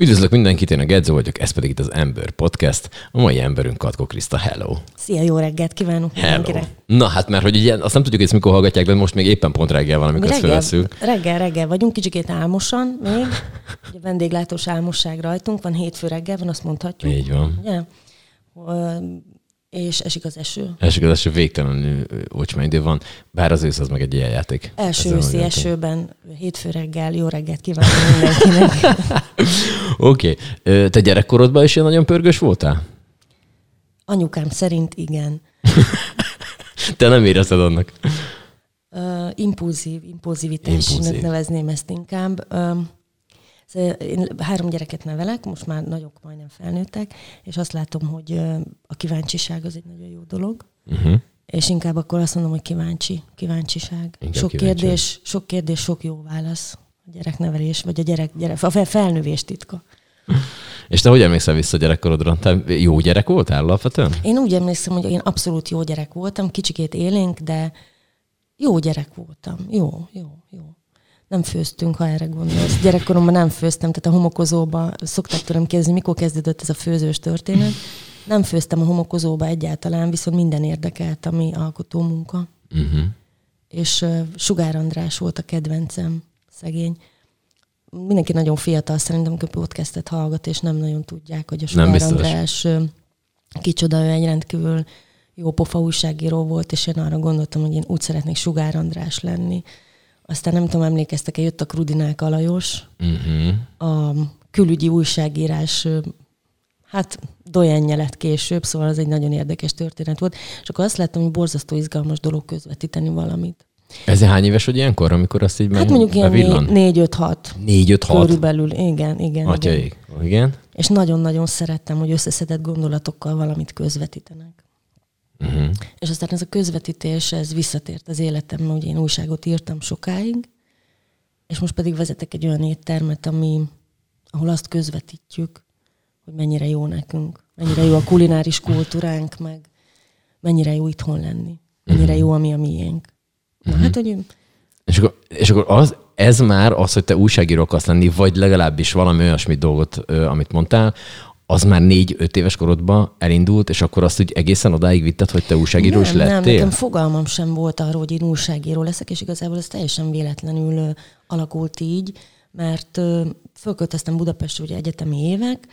Üdvözlök mindenkit, én a Gedzo vagyok, ez pedig itt az Ember Podcast. A mai emberünk Katko Kriszta, hello! Szia, jó reggelt kívánok Hello! mindenkinek! Na hát, mert hogy ugye azt nem tudjuk, hogy ezt mikor hallgatják, de most még éppen pont reggel van, amikor ezt reggel, felveszünk. reggel, reggel vagyunk, kicsikét álmosan még. Ugye vendéglátós álmosság rajtunk, van hétfő reggel, van, azt mondhatjuk. Így van. Ugye? És esik az eső. Esik az eső végtelenül ocsmány idő van, bár az ősz az meg egy ilyen játék. Első Ezzel őszi esőben, hétfő reggel, jó reggelt kívánok mindenkinek. Oké. Okay. Te gyerekkorodban is ilyen nagyon pörgős voltál? Anyukám szerint igen. Te nem érezted annak. Uh, impulzív, impulzivitásnak Impulzív. nevezném ezt inkább. Um, szóval én három gyereket nevelek, most már nagyok, majdnem felnőttek, és azt látom, hogy a kíváncsiság az egy nagyon jó dolog. Uh-huh. És inkább akkor azt mondom, hogy kíváncsi, kíváncsiság. Inkább sok kíváncsi. kérdés, sok kérdés, sok jó válasz. A gyereknevelés, vagy a gyerek, gyerek a fel- felnővés titka. És te hogy emlékszel vissza a gyerekkorodra? Te jó gyerek voltál alapvetően? Én úgy emlékszem, hogy én abszolút jó gyerek voltam, kicsikét élénk, de jó gyerek voltam. Jó, jó, jó. Nem főztünk, ha erre gondolsz. Gyerekkoromban nem főztem, tehát a homokozóba szokták tőlem kérdezni, mikor kezdődött ez a főzős történet. Nem főztem a homokozóba egyáltalán, viszont minden érdekelt, ami alkotó munka. Uh-huh. És uh, Sugár András volt a kedvencem, szegény. Mindenki nagyon fiatal szerintem, amikor podcastet hallgat, és nem nagyon tudják, hogy a Sugár. András ö, kicsoda, ő egy rendkívül jó pofa újságíró volt, és én arra gondoltam, hogy én úgy szeretnék Sugár András lenni. Aztán nem tudom, emlékeztek-e, jött a Krudinák Alajos, Uh-huh. a külügyi újságírás, hát dojenje lett később, szóval az egy nagyon érdekes történet volt. És akkor azt láttam, hogy borzasztó izgalmas dolog közvetíteni valamit. Ez hány éves vagy ilyenkor, amikor azt így Hát mondjuk ilyen bevillan? né- négy, öt, hat Négy, öt, hat. körülbelül. Igen, igen. igen. Atyaik. Igen. És nagyon-nagyon szerettem, hogy összeszedett gondolatokkal valamit közvetítenek. Uh-huh. És aztán ez a közvetítés, ez visszatért az életembe, ugye én újságot írtam sokáig, és most pedig vezetek egy olyan éttermet, ami, ahol azt közvetítjük, hogy mennyire jó nekünk, mennyire jó a kulináris kultúránk, meg mennyire jó itthon lenni, mennyire jó, ami a miénk. Na hát, hogy És akkor, és akkor az, ez már az, hogy te újságíró akarsz lenni, vagy legalábbis valami olyasmi dolgot, amit mondtál, az már négy-öt éves korodban elindult, és akkor azt úgy egészen odáig vitted, hogy te újságíró is nem, nem, lettél? nekem fogalmam sem volt arról, hogy én újságíró leszek, és igazából ez teljesen véletlenül alakult így, mert fölköltöztem Budapestre ugye egyetemi évek,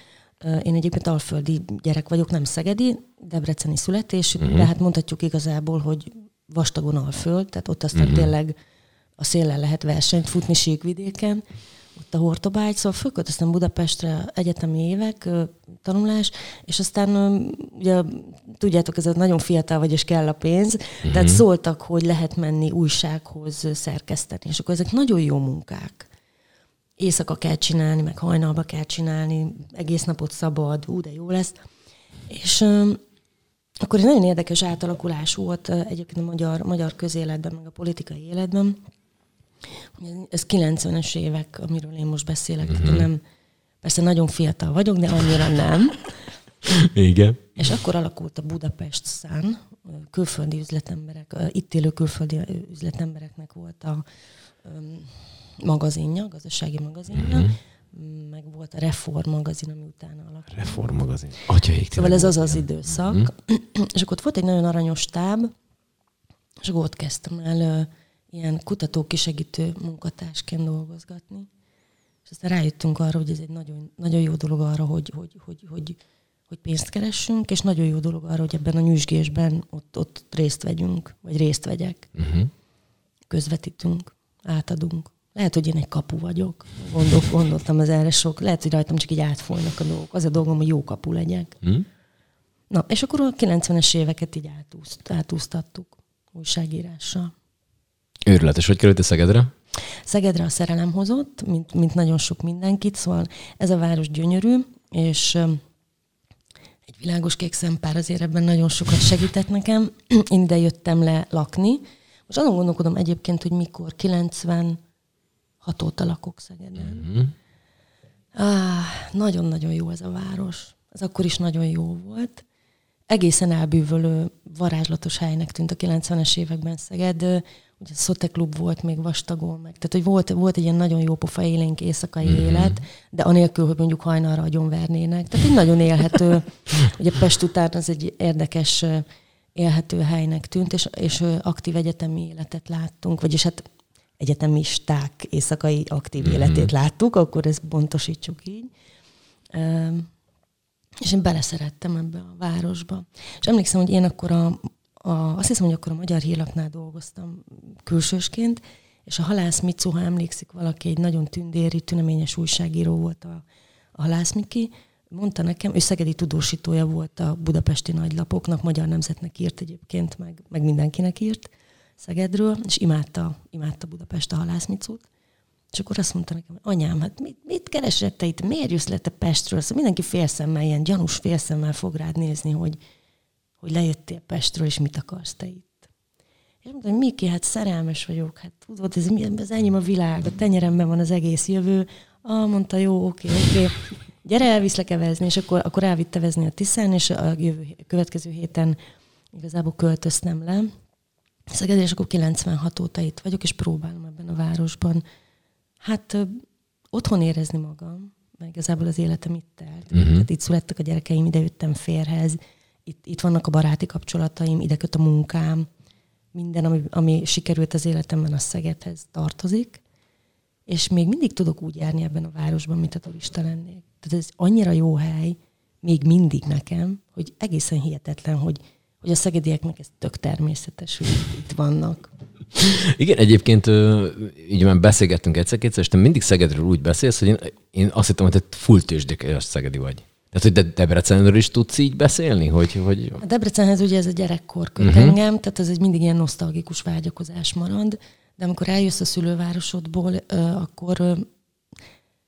én egyébként alföldi gyerek vagyok, nem szegedi, debreceni születésű, uh-huh. de hát mondhatjuk igazából, hogy vastagon alföld, tehát ott aztán uh-huh. tényleg a széllel lehet versenyt futni síkvidéken, ott a Hortobágy, szóval fölköltöztem Budapestre egyetemi évek, tanulás, és aztán ugye tudjátok, ez nagyon fiatal vagy, és kell a pénz, uh-huh. tehát szóltak, hogy lehet menni újsághoz szerkeszteni, és akkor ezek nagyon jó munkák. Éjszaka kell csinálni, meg hajnalba kell csinálni, egész napot szabad, ú, de jó lesz. És akkor egy nagyon érdekes átalakulás volt egyébként a magyar, magyar közéletben, meg a politikai életben. Ez 90-es évek, amiről én most beszélek, uh-huh. nem, persze nagyon fiatal vagyok, de annyira nem. Igen. És akkor alakult a Budapest Sun, külföldi üzletemberek, itt élő külföldi üzletembereknek volt a magazinja, a gazdasági magazinja, uh-huh. meg volt a Reform magazin, ami utána alakult. Reform magazin. Atyaik. Szóval ez az az időszak. És akkor ott volt egy nagyon aranyos táb, és akkor ott kezdtem el ilyen kutató kisegítő munkatársként dolgozgatni. És aztán rájöttünk arra, hogy ez egy nagyon, nagyon jó dolog arra, hogy, hogy, hogy, hogy, hogy pénzt keressünk, és nagyon jó dolog arra, hogy ebben a nyüzsgésben ott, ott részt vegyünk, vagy részt vegyek. Uh-huh. Közvetítünk, átadunk. Lehet, hogy én egy kapu vagyok. Gondol, gondoltam az erre sok. Lehet, hogy rajtam csak így átfolynak a dolgok. Az a dolgom, hogy jó kapu legyek. Hm? Na, és akkor a 90-es éveket így átúzt, átúztattuk újságírással. Őrület. És hogy kerültél Szegedre? Szegedre a szerelem hozott, mint, mint nagyon sok mindenkit, szóval ez a város gyönyörű, és egy világos kék szempár azért ebben nagyon sokat segített nekem. Én ide jöttem le lakni. Most azon gondolkodom egyébként, hogy mikor, 96 óta lakok Szegeden. Mhm. Ah, nagyon-nagyon jó ez a város. Ez akkor is nagyon jó volt. Egészen elbűvölő, varázslatos helynek tűnt a 90-es években Szeged. Ugye Szote klub volt még vastagon meg. Tehát, hogy volt, volt egy ilyen nagyon jó pofa élénk éjszakai mm-hmm. élet, de anélkül, hogy mondjuk hajnalra agyonvernének. Tehát egy nagyon élhető, ugye Pest után az egy érdekes élhető helynek tűnt, és, és aktív egyetemi életet láttunk, vagyis hát egyetemisták éjszakai aktív mm-hmm. életét láttuk, akkor ezt pontosítsuk így. És én beleszerettem ebbe a városba. És emlékszem, hogy én akkor a, a, azt hiszem, hogy akkor a Magyar Hírlapnál dolgoztam külsősként, és a Halász Micu, ha emlékszik valaki, egy nagyon tündéri, tüneményes újságíró volt a, a Halász Miki, mondta nekem, ő szegedi tudósítója volt a budapesti nagylapoknak, Magyar Nemzetnek írt egyébként, meg, meg mindenkinek írt Szegedről, és imádta, imádta Budapest a halászmicut. És akkor azt mondta nekem, anyám, hát mit, mit keresett te itt, miért jössz le te Pestről? Szóval mindenki félszemmel, ilyen gyanús félszemmel fog rád nézni, hogy, hogy lejöttél Pestről, és mit akarsz te itt. És mondta, hogy Miki, hát szerelmes vagyok, hát tudod, ez, ez enyém a világ, a tenyeremben van az egész jövő. Ah, mondta, jó, oké, oké, gyere, elviszlek evezni, és akkor, akkor elvitte vezni a Tiszán, és a jövő, a következő héten igazából költöztem le. Szeged, és akkor 96 óta itt vagyok, és próbálom ebben a városban. Hát otthon érezni magam, meg igazából az életem itt telt. Uh-huh. Tehát itt születtek a gyerekeim, ide jöttem férhez, itt, itt vannak a baráti kapcsolataim, ide köt a munkám, minden, ami, ami sikerült az életemben, a Szegedhez tartozik, és még mindig tudok úgy járni ebben a városban, mint a turista lennék. Tehát ez annyira jó hely, még mindig nekem, hogy egészen hihetetlen, hogy, hogy a szegedieknek ez tök természetes, hogy itt vannak. Igen, egyébként így már beszélgettünk egyszer-kétszer, és te mindig Szegedről úgy beszélsz, hogy én, én azt hittem, hogy te full tőzsdékes Szegedi vagy. Tehát, hogy de Debrecenről is tudsz így beszélni? Hogy, hogy... A Debrecenhez ugye ez a gyerekkor köt uh-huh. engem, tehát ez egy mindig ilyen nosztalgikus vágyakozás marad, de amikor eljössz a szülővárosodból, akkor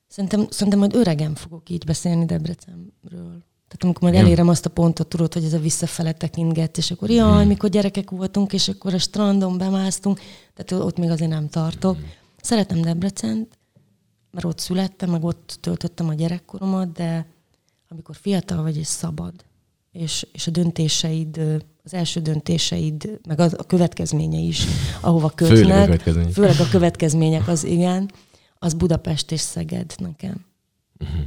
szerintem, szerintem majd öregen fogok így beszélni Debrecenről. Tehát amikor majd elérem azt a pontot, tudod, hogy ez a visszafele tekintget, és akkor jaj, mm. mikor gyerekek voltunk, és akkor a strandon bemásztunk, tehát ott még azért nem tartok. Mm. Szeretem Debrecent, mert ott születtem, meg ott töltöttem a gyerekkoromat, de amikor fiatal vagy és szabad, és, és a döntéseid, az első döntéseid, meg az, a következménye is, ahova kötnek, főleg a következmények, főleg a következmények az igen, az Budapest és Szeged nekem. Uh-huh.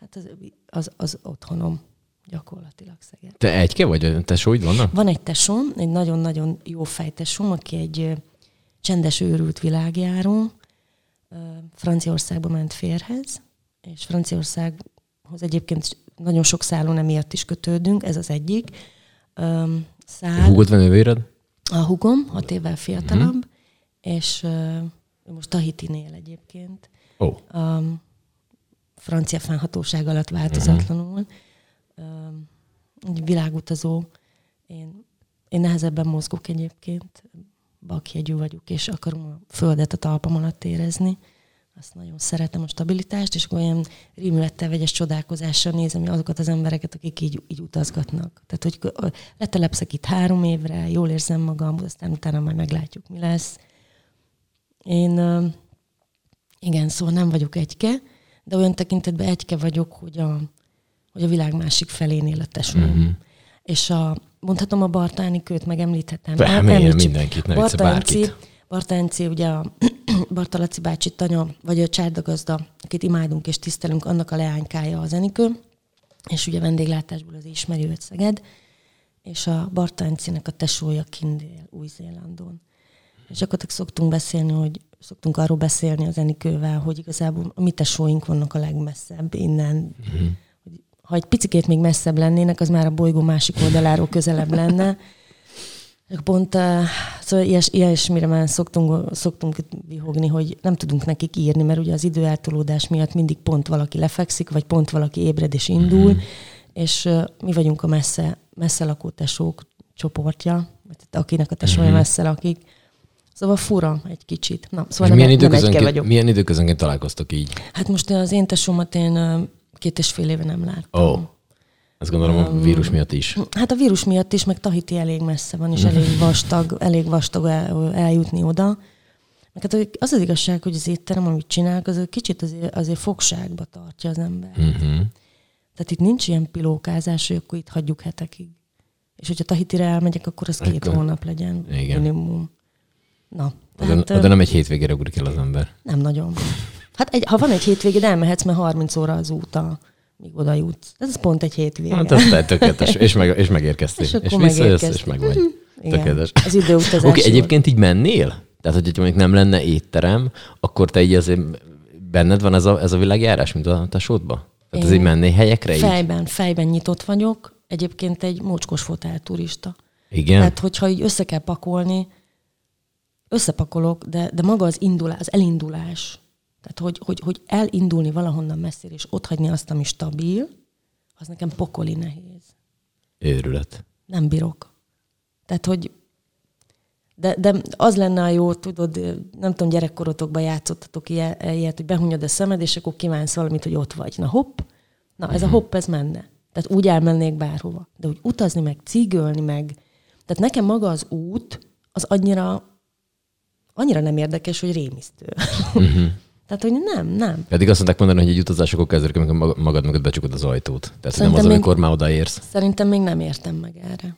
Hát az, az, az otthonom gyakorlatilag Szeged. Te egyke vagy? Tesóid vannak? Van egy tesóm, egy nagyon-nagyon jó fejtesóm, aki egy csendes őrült világjáró. Franciaországba ment férhez, és Franciaországhoz egyébként nagyon sok szálon emiatt is kötődünk, ez az egyik. Szál, a húgod van nővéred? A húgom, hat évvel fiatalabb, uh-huh. és uh, most Tahitinél egyébként. Oh. Um, francia fennhatóság alatt változatlanul. Uh-huh. Egy világutazó. Én, én nehezebben mozgok egyébként, bakjegyű vagyok, és akarom a földet a talpam alatt érezni. Azt nagyon szeretem a stabilitást, és olyan rímülettel, vegyes csodálkozással nézem azokat az embereket, akik így, így utazgatnak. Tehát, hogy letelepszek itt három évre, jól érzem magam, aztán utána majd meglátjuk, mi lesz. Én, igen, szóval nem vagyok egyke, de olyan tekintetben egyke vagyok, hogy a, hogy a világ másik felén él a tesóm. Mm-hmm. És a, mondhatom a Bartáni köt, megemlíthetem. Említsük. mindenkit, ne bárkit. Bartánci, ugye a Bartalaci bácsi tanya, vagy a csárdagazda, akit imádunk és tisztelünk, annak a leánykája az Enikő, és ugye vendéglátásból az ismeri őt Szeged, és a Bartáncinek a tesója Kindél Új-Zélandon. És akkor szoktunk beszélni, hogy szoktunk arról beszélni az Enikővel, hogy igazából a mi tesóink vannak a legmesszebb innen. Mm-hmm. Ha egy picikét még messzebb lennének, az már a bolygó másik oldaláról közelebb lenne. Pont uh, szóval ilyes, ilyesmire már szoktunk, szoktunk vihogni, hogy nem tudunk nekik írni, mert ugye az időeltolódás miatt mindig pont valaki lefekszik, vagy pont valaki ébred és indul, mm-hmm. és mi vagyunk a messze, messze lakó tesók csoportja, akinek a tesója mm-hmm. messze lakik. Szóval fura egy kicsit. Na, szóval és nem, milyen, nem vagyok. milyen időközönként találkoztok így? Hát most az én tesómat én két és fél éve nem láttam. Oh. Azt gondolom a vírus miatt is. Hát a vírus miatt is, meg Tahiti elég messze van, és elég vastag, elég vastag el, eljutni oda. Meg hát az az igazság, hogy az étterem, amit csinálok, az kicsit azért, azért fogságba tartja az ember. Uh-huh. Tehát itt nincs ilyen pilókázás, hogy akkor itt hagyjuk hetekig. És hogyha Tahitire elmegyek, akkor az két akkor... hónap legyen Igen. minimum. Na, De, hát, de nem egy hétvégére ugrik el az ember. Nem nagyon. Hát egy, ha van egy hétvégéd, elmehetsz, mert 30 óra az út, a, míg oda jutsz. Ez pont egy hétvége. Hát ez tökéletes. És, meg, és megérkeztél. És És, visszajössz, és meg vagy. Igen. Tökéletes. Az időutazás. Oké, okay, egyébként így mennél? Tehát, hogyha mondjuk nem lenne étterem, akkor te így azért benned van ez a, ez a világjárás, mint a tesódba? Tehát ez így menné helyekre így? Fejben, fejben nyitott vagyok. Egyébként egy mocskos fotel turista. Igen? Tehát, hogyha így össze kell pakolni, összepakolok, de, de maga az indulás, az elindulás, tehát hogy, hogy, hogy elindulni valahonnan messzire, és ott hagyni azt, ami stabil, az nekem pokoli nehéz. Őrület. Nem bírok. Tehát, hogy de, de az lenne a jó, tudod, nem tudom, gyerekkorotokban játszottatok ilyet, hogy behunyod a szemed, és akkor kívánsz valamit, hogy ott vagy. Na hopp, na ez a hopp, ez menne. Tehát úgy elmennék bárhova. De úgy utazni, meg cígölni, meg... Tehát nekem maga az út, az annyira, annyira nem érdekes, hogy rémisztő. Tehát, hogy nem, nem. Pedig azt mondták mondani, hogy egy utazásokor kezdődik, amikor maga- magad mögött becsukod az ajtót. Tehát nem Szerintem az, még- amikor már odaérsz. Szerintem még nem értem meg erre.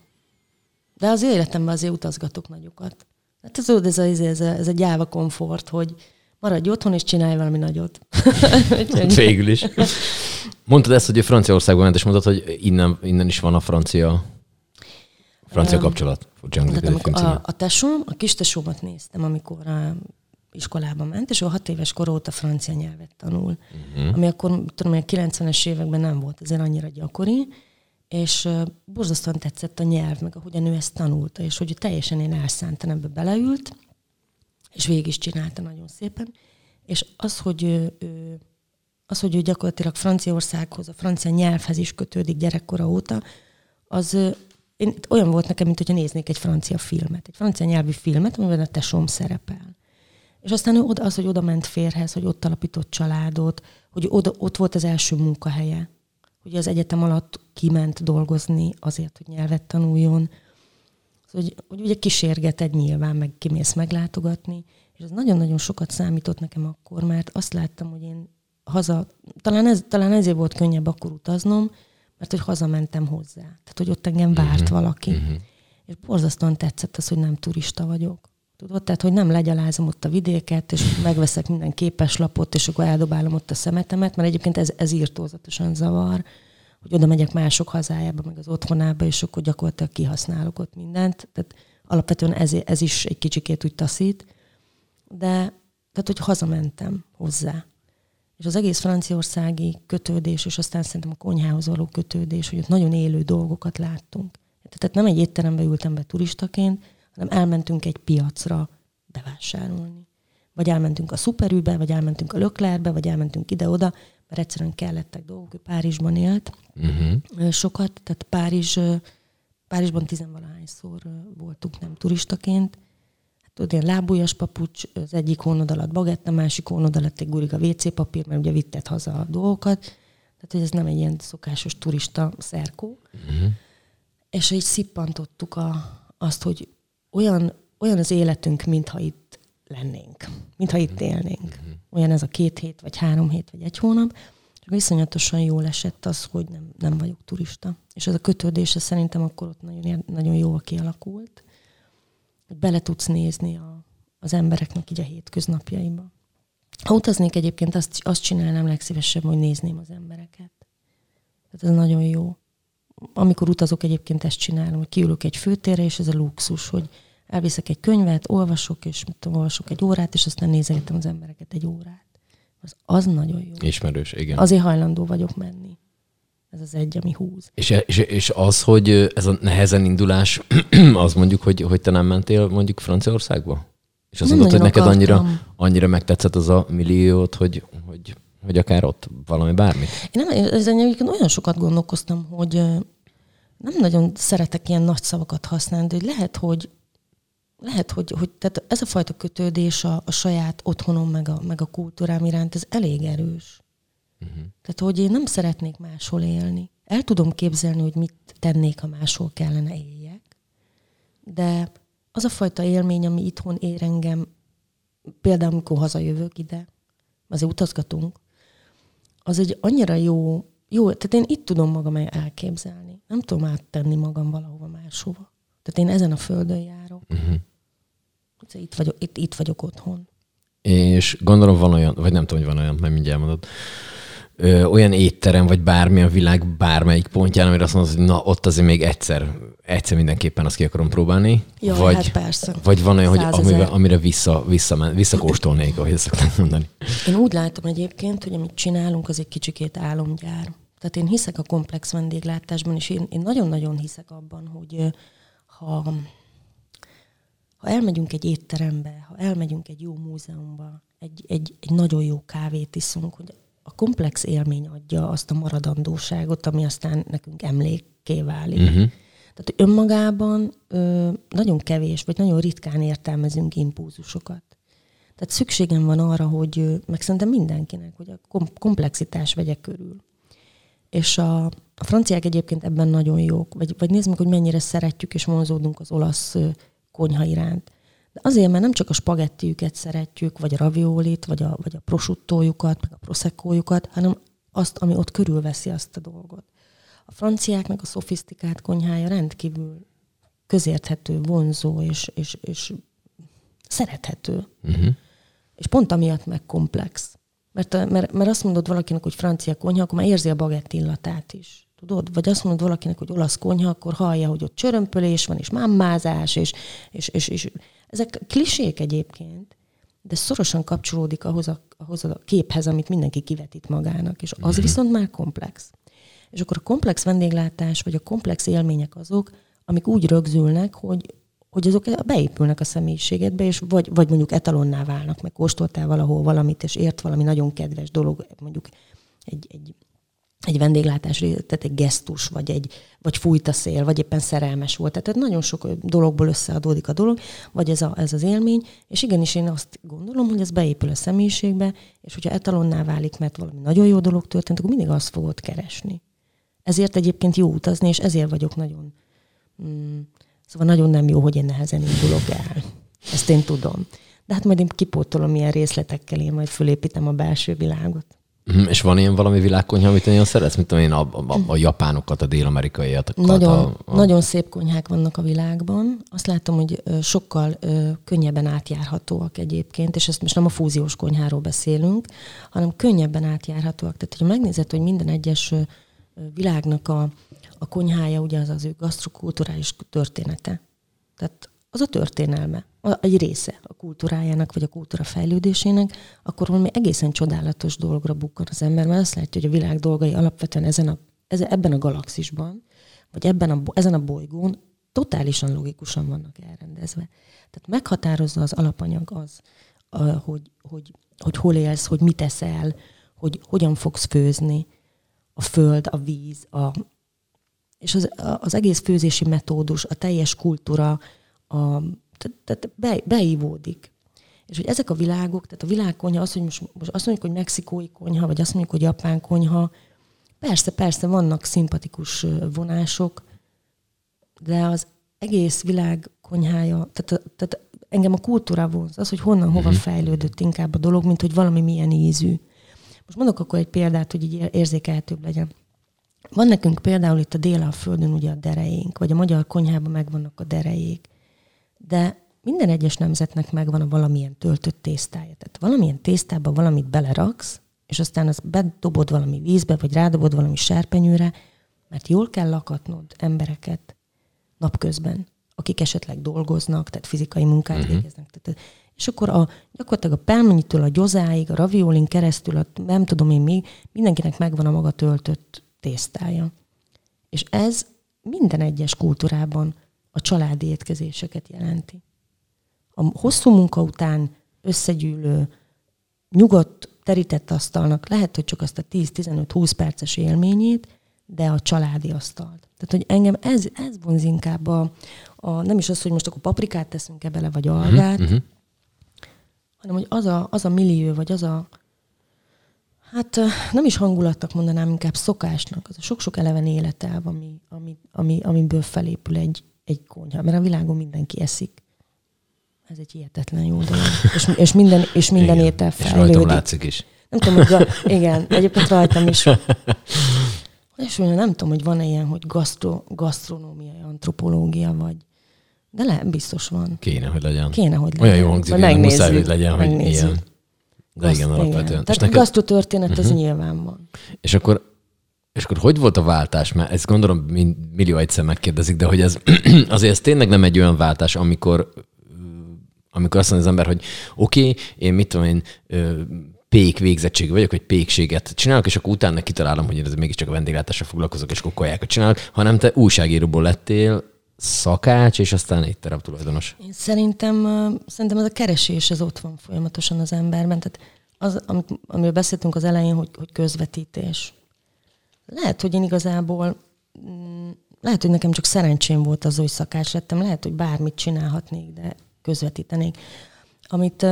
De az életemben azért utazgatok nagyokat. Hát ez, ez, ez, ez, ez a gyáva komfort, hogy maradj otthon és csinálj valami nagyot. Végül is. Mondtad ezt, hogy Franciaországban ment, és mondtad, hogy innen, innen is van a francia, francia kapcsolat. Furcsa film a, a tesóm, a kis tesómat néztem, amikor a iskolába ment, és ő hat éves kor óta francia nyelvet tanul. Uh-huh. Ami akkor, tudom, a 90-es években nem volt azért annyira gyakori, és borzasztóan tetszett a nyelv, meg ahogyan ő ezt tanulta, és hogy ő teljesen én elszántan ebbe beleült, és végig is csinálta nagyon szépen. És az, hogy ő, ő, az, hogy ő gyakorlatilag Franciaországhoz, a francia nyelvhez is kötődik gyerekkora óta, az én, olyan volt nekem, mint hogyha néznék egy francia filmet, egy francia nyelvű filmet, amiben a tesóm szerepel. És aztán ő oda, az, hogy oda ment férhez, hogy ott alapított családot, hogy oda, ott volt az első munkahelye, hogy az egyetem alatt kiment dolgozni azért, hogy nyelvet tanuljon. Szóval, hogy, hogy ugye kísérgeted nyilván, meg kimész meglátogatni, és ez nagyon-nagyon sokat számított nekem akkor, mert azt láttam, hogy én haza, talán, ez, talán ezért volt könnyebb akkor utaznom, mert hogy hazamentem hozzá. Tehát, hogy ott engem várt uh-huh. valaki. Uh-huh. És borzasztóan tetszett az, hogy nem turista vagyok. Tudod, tehát, hogy nem legyalázom ott a vidéket, és megveszek minden képeslapot, és akkor eldobálom ott a szemetemet, mert egyébként ez, ez írtózatosan zavar, hogy oda megyek mások hazájába, meg az otthonába, és akkor gyakorlatilag kihasználok ott mindent. Tehát alapvetően ez, ez is egy kicsikét úgy taszít. De tehát, hogy hazamentem hozzá. És az egész franciaországi kötődés, és aztán szerintem a konyhához való kötődés, hogy ott nagyon élő dolgokat láttunk. Tehát nem egy étterembe ültem be turistaként, hanem elmentünk egy piacra bevásárolni. Vagy elmentünk a szuperűbe, vagy elmentünk a Löklerbe, vagy elmentünk ide-oda, mert egyszerűen kellettek dolgok. Ő Párizsban élt Uh-huh. sokat, tehát Párizs, Párizsban tizenvalahányszor voltunk nem turistaként. Hát tudod, ilyen lábújas papucs, az egyik hónod alatt bagett, a másik hónod alatt egy guriga WC papír, mert ugye vitted haza a dolgokat. Tehát, hogy ez nem egy ilyen szokásos turista szerkó. Uh-huh. És így szippantottuk a, azt, hogy olyan, olyan az életünk, mintha itt lennénk, mintha itt élnénk. Olyan ez a két hét, vagy három hét, vagy egy hónap. És viszonyatosan jól esett az, hogy nem, nem vagyok turista. És ez a kötődése szerintem akkor ott nagyon, nagyon jól kialakult. Hogy bele tudsz nézni a, az embereknek így a hétköznapjaiba. Ha utaznék egyébként, azt, azt csinálnám legszívesebben, hogy nézném az embereket. Tehát ez nagyon jó amikor utazok, egyébként ezt csinálom, hogy kiülök egy főtérre, és ez a luxus, hogy elviszek egy könyvet, olvasok, és mit tudom, olvasok egy órát, és aztán nézegetem az embereket egy órát. Az, az nagyon jó. Ismerős, igen. Azért hajlandó vagyok menni. Ez az egy, ami húz. És, és, és az, hogy ez a nehezen indulás, az mondjuk, hogy, hogy te nem mentél mondjuk Franciaországba? És azt Nem mondod, hogy neked annyira, akartam. annyira megtetszett az a milliót, hogy, hogy, hogy akár ott valami bármit. Én nem, ezen egyébként olyan sokat gondolkoztam, hogy nem nagyon szeretek ilyen nagy szavakat használni, de hogy lehet, hogy lehet, hogy, hogy tehát ez a fajta kötődés a, a saját otthonom, meg a, meg a kultúrám iránt, ez elég erős. Uh-huh. Tehát, hogy én nem szeretnék máshol élni. El tudom képzelni, hogy mit tennék, ha máshol kellene éljek, de az a fajta élmény, ami itthon ér engem, például amikor hazajövök ide, azért utazgatunk, az egy annyira jó, jó, tehát én itt tudom magam elképzelni. Nem tudom áttenni magam valahova máshova. Tehát én ezen a földön járok. Uh-huh. itt vagyok, itt, itt vagyok otthon. És gondolom van olyan, vagy nem tudom, hogy van olyan, mert mindjárt mondod, ö, olyan étterem, vagy bármi a világ bármelyik pontján, amire azt mondod, hogy na, ott azért még egyszer, egyszer mindenképpen azt ki akarom próbálni. Ja, vagy, hát persze. Vagy van olyan, hogy amire, amire vissza, vissza, visszakóstolnék, ahogy szokták mondani. Én úgy látom egyébként, hogy amit csinálunk, az egy kicsikét álomgyár. Tehát én hiszek a komplex vendéglátásban, és én, én nagyon-nagyon hiszek abban, hogy ha, ha elmegyünk egy étterembe, ha elmegyünk egy jó múzeumba, egy, egy, egy nagyon jó kávét iszunk, hogy a komplex élmény adja azt a maradandóságot, ami aztán nekünk emlékké válik. Uh-huh. Tehát önmagában ö, nagyon kevés, vagy nagyon ritkán értelmezünk impulzusokat. Tehát szükségem van arra, hogy, meg szerintem mindenkinek, hogy a kom- komplexitás vegye körül. És a, a franciák egyébként ebben nagyon jók, vagy, vagy meg, hogy mennyire szeretjük és vonzódunk az olasz konyha iránt. De azért, mert nem csak a spagettiüket szeretjük, vagy a raviolit, vagy a, vagy a prosciuttójukat, meg a proseccójukat, hanem azt, ami ott körülveszi azt a dolgot. A franciáknak a szofisztikált konyhája rendkívül közérthető, vonzó és, és, és szerethető. Uh-huh. És pont amiatt meg komplex. Mert, mert, mert azt mondod valakinek, hogy francia konyha, akkor már érzi a bagett illatát is. Tudod? Vagy azt mondod valakinek, hogy olasz konyha, akkor hallja, hogy ott csörömpölés van, és mámázás, és, és, és, és ezek klisék egyébként, de szorosan kapcsolódik ahhoz a, ahhoz a képhez, amit mindenki kivetít magának, és az viszont már komplex. És akkor a komplex vendéglátás, vagy a komplex élmények azok, amik úgy rögzülnek, hogy, hogy azok beépülnek a személyiségedbe, és vagy, vagy mondjuk etalonná válnak, meg kóstoltál valahol valamit, és ért valami nagyon kedves dolog, mondjuk egy, egy, egy vendéglátás, tehát egy gesztus, vagy, egy, vagy fújt a szél, vagy éppen szerelmes volt. Tehát nagyon sok dologból összeadódik a dolog, vagy ez, a, ez az élmény, és igenis én azt gondolom, hogy ez beépül a személyiségbe, és hogyha etalonná válik, mert valami nagyon jó dolog történt, akkor mindig azt fogod keresni. Ezért egyébként jó utazni, és ezért vagyok nagyon... Mm, szóval nagyon nem jó, hogy én nehezen indulok el. Ezt én tudom. De hát majd én kipótolom ilyen részletekkel, én majd fölépítem a belső világot. Mhm, És van ilyen valami világkonyha, amit nagyon szeretsz, mint én, a, a, a japánokat, a dél-amerikaiakat? Nagyon, a, a... nagyon szép konyhák vannak a világban. Azt látom, hogy sokkal ö, könnyebben átjárhatóak egyébként, és ezt most nem a fúziós konyháról beszélünk, hanem könnyebben átjárhatóak. Tehát, hogyha megnézed, hogy minden egyes világnak a, a konyhája, ugye az az ő gasztrokulturális története. Tehát az a történelme, egy része a kultúrájának, vagy a kultúra fejlődésének, akkor valami egészen csodálatos dologra bukkan az ember, mert azt látja, hogy a világ dolgai alapvetően ezen a, ebben a galaxisban, vagy ebben a, ezen a bolygón totálisan logikusan vannak elrendezve. Tehát meghatározza az alapanyag az, hogy, hogy, hogy hol élsz, hogy mit eszel, hogy hogyan fogsz főzni, a föld, a víz, a, és az, az egész főzési metódus, a teljes kultúra, a, tehát, tehát be, beívódik. És hogy ezek a világok, tehát a világkonyha, az, hogy most, most azt mondjuk, hogy mexikói konyha, vagy azt mondjuk, hogy japán konyha, persze, persze vannak szimpatikus vonások, de az egész világ konyhája, tehát, tehát engem a kultúra vonz, az, hogy honnan, hova fejlődött inkább a dolog, mint hogy valami milyen ízű. Most mondok akkor egy példát, hogy így érzékelhetőbb legyen. Van nekünk például itt a Dél-Földön ugye a dereink, vagy a magyar konyhában megvannak a derejék, de minden egyes nemzetnek megvan a valamilyen töltött tésztája. Tehát valamilyen tésztába valamit beleraksz, és aztán azt bedobod valami vízbe, vagy rádobod valami serpenyőre, mert jól kell lakatnod embereket napközben, akik esetleg dolgoznak, tehát fizikai munkát uh-huh. végeznek. Tehát, és akkor a, gyakorlatilag a pelmenyitől a gyozáig, a raviolin keresztül, a, nem tudom én még, mindenkinek megvan a maga töltött tésztája. És ez minden egyes kultúrában a családi étkezéseket jelenti. A hosszú munka után összegyűlő, nyugodt, terített asztalnak lehet, hogy csak azt a 10-15-20 perces élményét, de a családi asztalt. Tehát, hogy engem ez, ez vonz inkább a, a, nem is az, hogy most akkor paprikát teszünk-e bele, vagy algát, Mhm. hanem hogy az a, az a millió, vagy az a, hát nem is hangulatnak mondanám, inkább szokásnak, az a sok-sok eleven életelv, ami, ami, ami, amiből felépül egy, egy konyha. Mert a világon mindenki eszik. Ez egy hihetetlen jó dolog. És, és minden, és minden Igen. étel És rajtam fejlődik. látszik is. Nem tudom, hogy ga- igen, egyébként rajtam is. És mondja, nem tudom, hogy van-e ilyen, hogy gasztro, gasztronómiai antropológia, vagy, De le, biztos van. Kéne, hogy legyen. Kéne, hogy Olyan legyen. jó hangzik, hogy nem megnézzük, muszáj, hogy legyen, ilyen. De igen, Azt- alapvetően. És, Tehát a neked, gasztrotörténet Mhm. az nyilván van. és akkor és akkor hogy volt a váltás? Mert ezt gondolom millió egyszer megkérdezik, de hogy ez azért ez tényleg nem egy olyan váltás, amikor amikor azt mondja az ember, hogy oké, okay, én mit tudom én, pék végzettség vagyok, vagy pékséget csinálok, és akkor utána kitalálom, hogy én ez mégiscsak a vendéglátással foglalkozok, és akkor kajákat csinálok, hanem te újságíróból lettél szakács, és aztán étterem tulajdonos. Én szerintem, szerintem ez a keresés, ez ott van folyamatosan az emberben. Tehát az, amit, amiről beszéltünk az elején, hogy, hogy közvetítés. Lehet, hogy én igazából, mm, lehet, hogy nekem csak szerencsém volt az, hogy szakács lettem, lehet, hogy bármit csinálhatnék, de közvetítenék. Amit,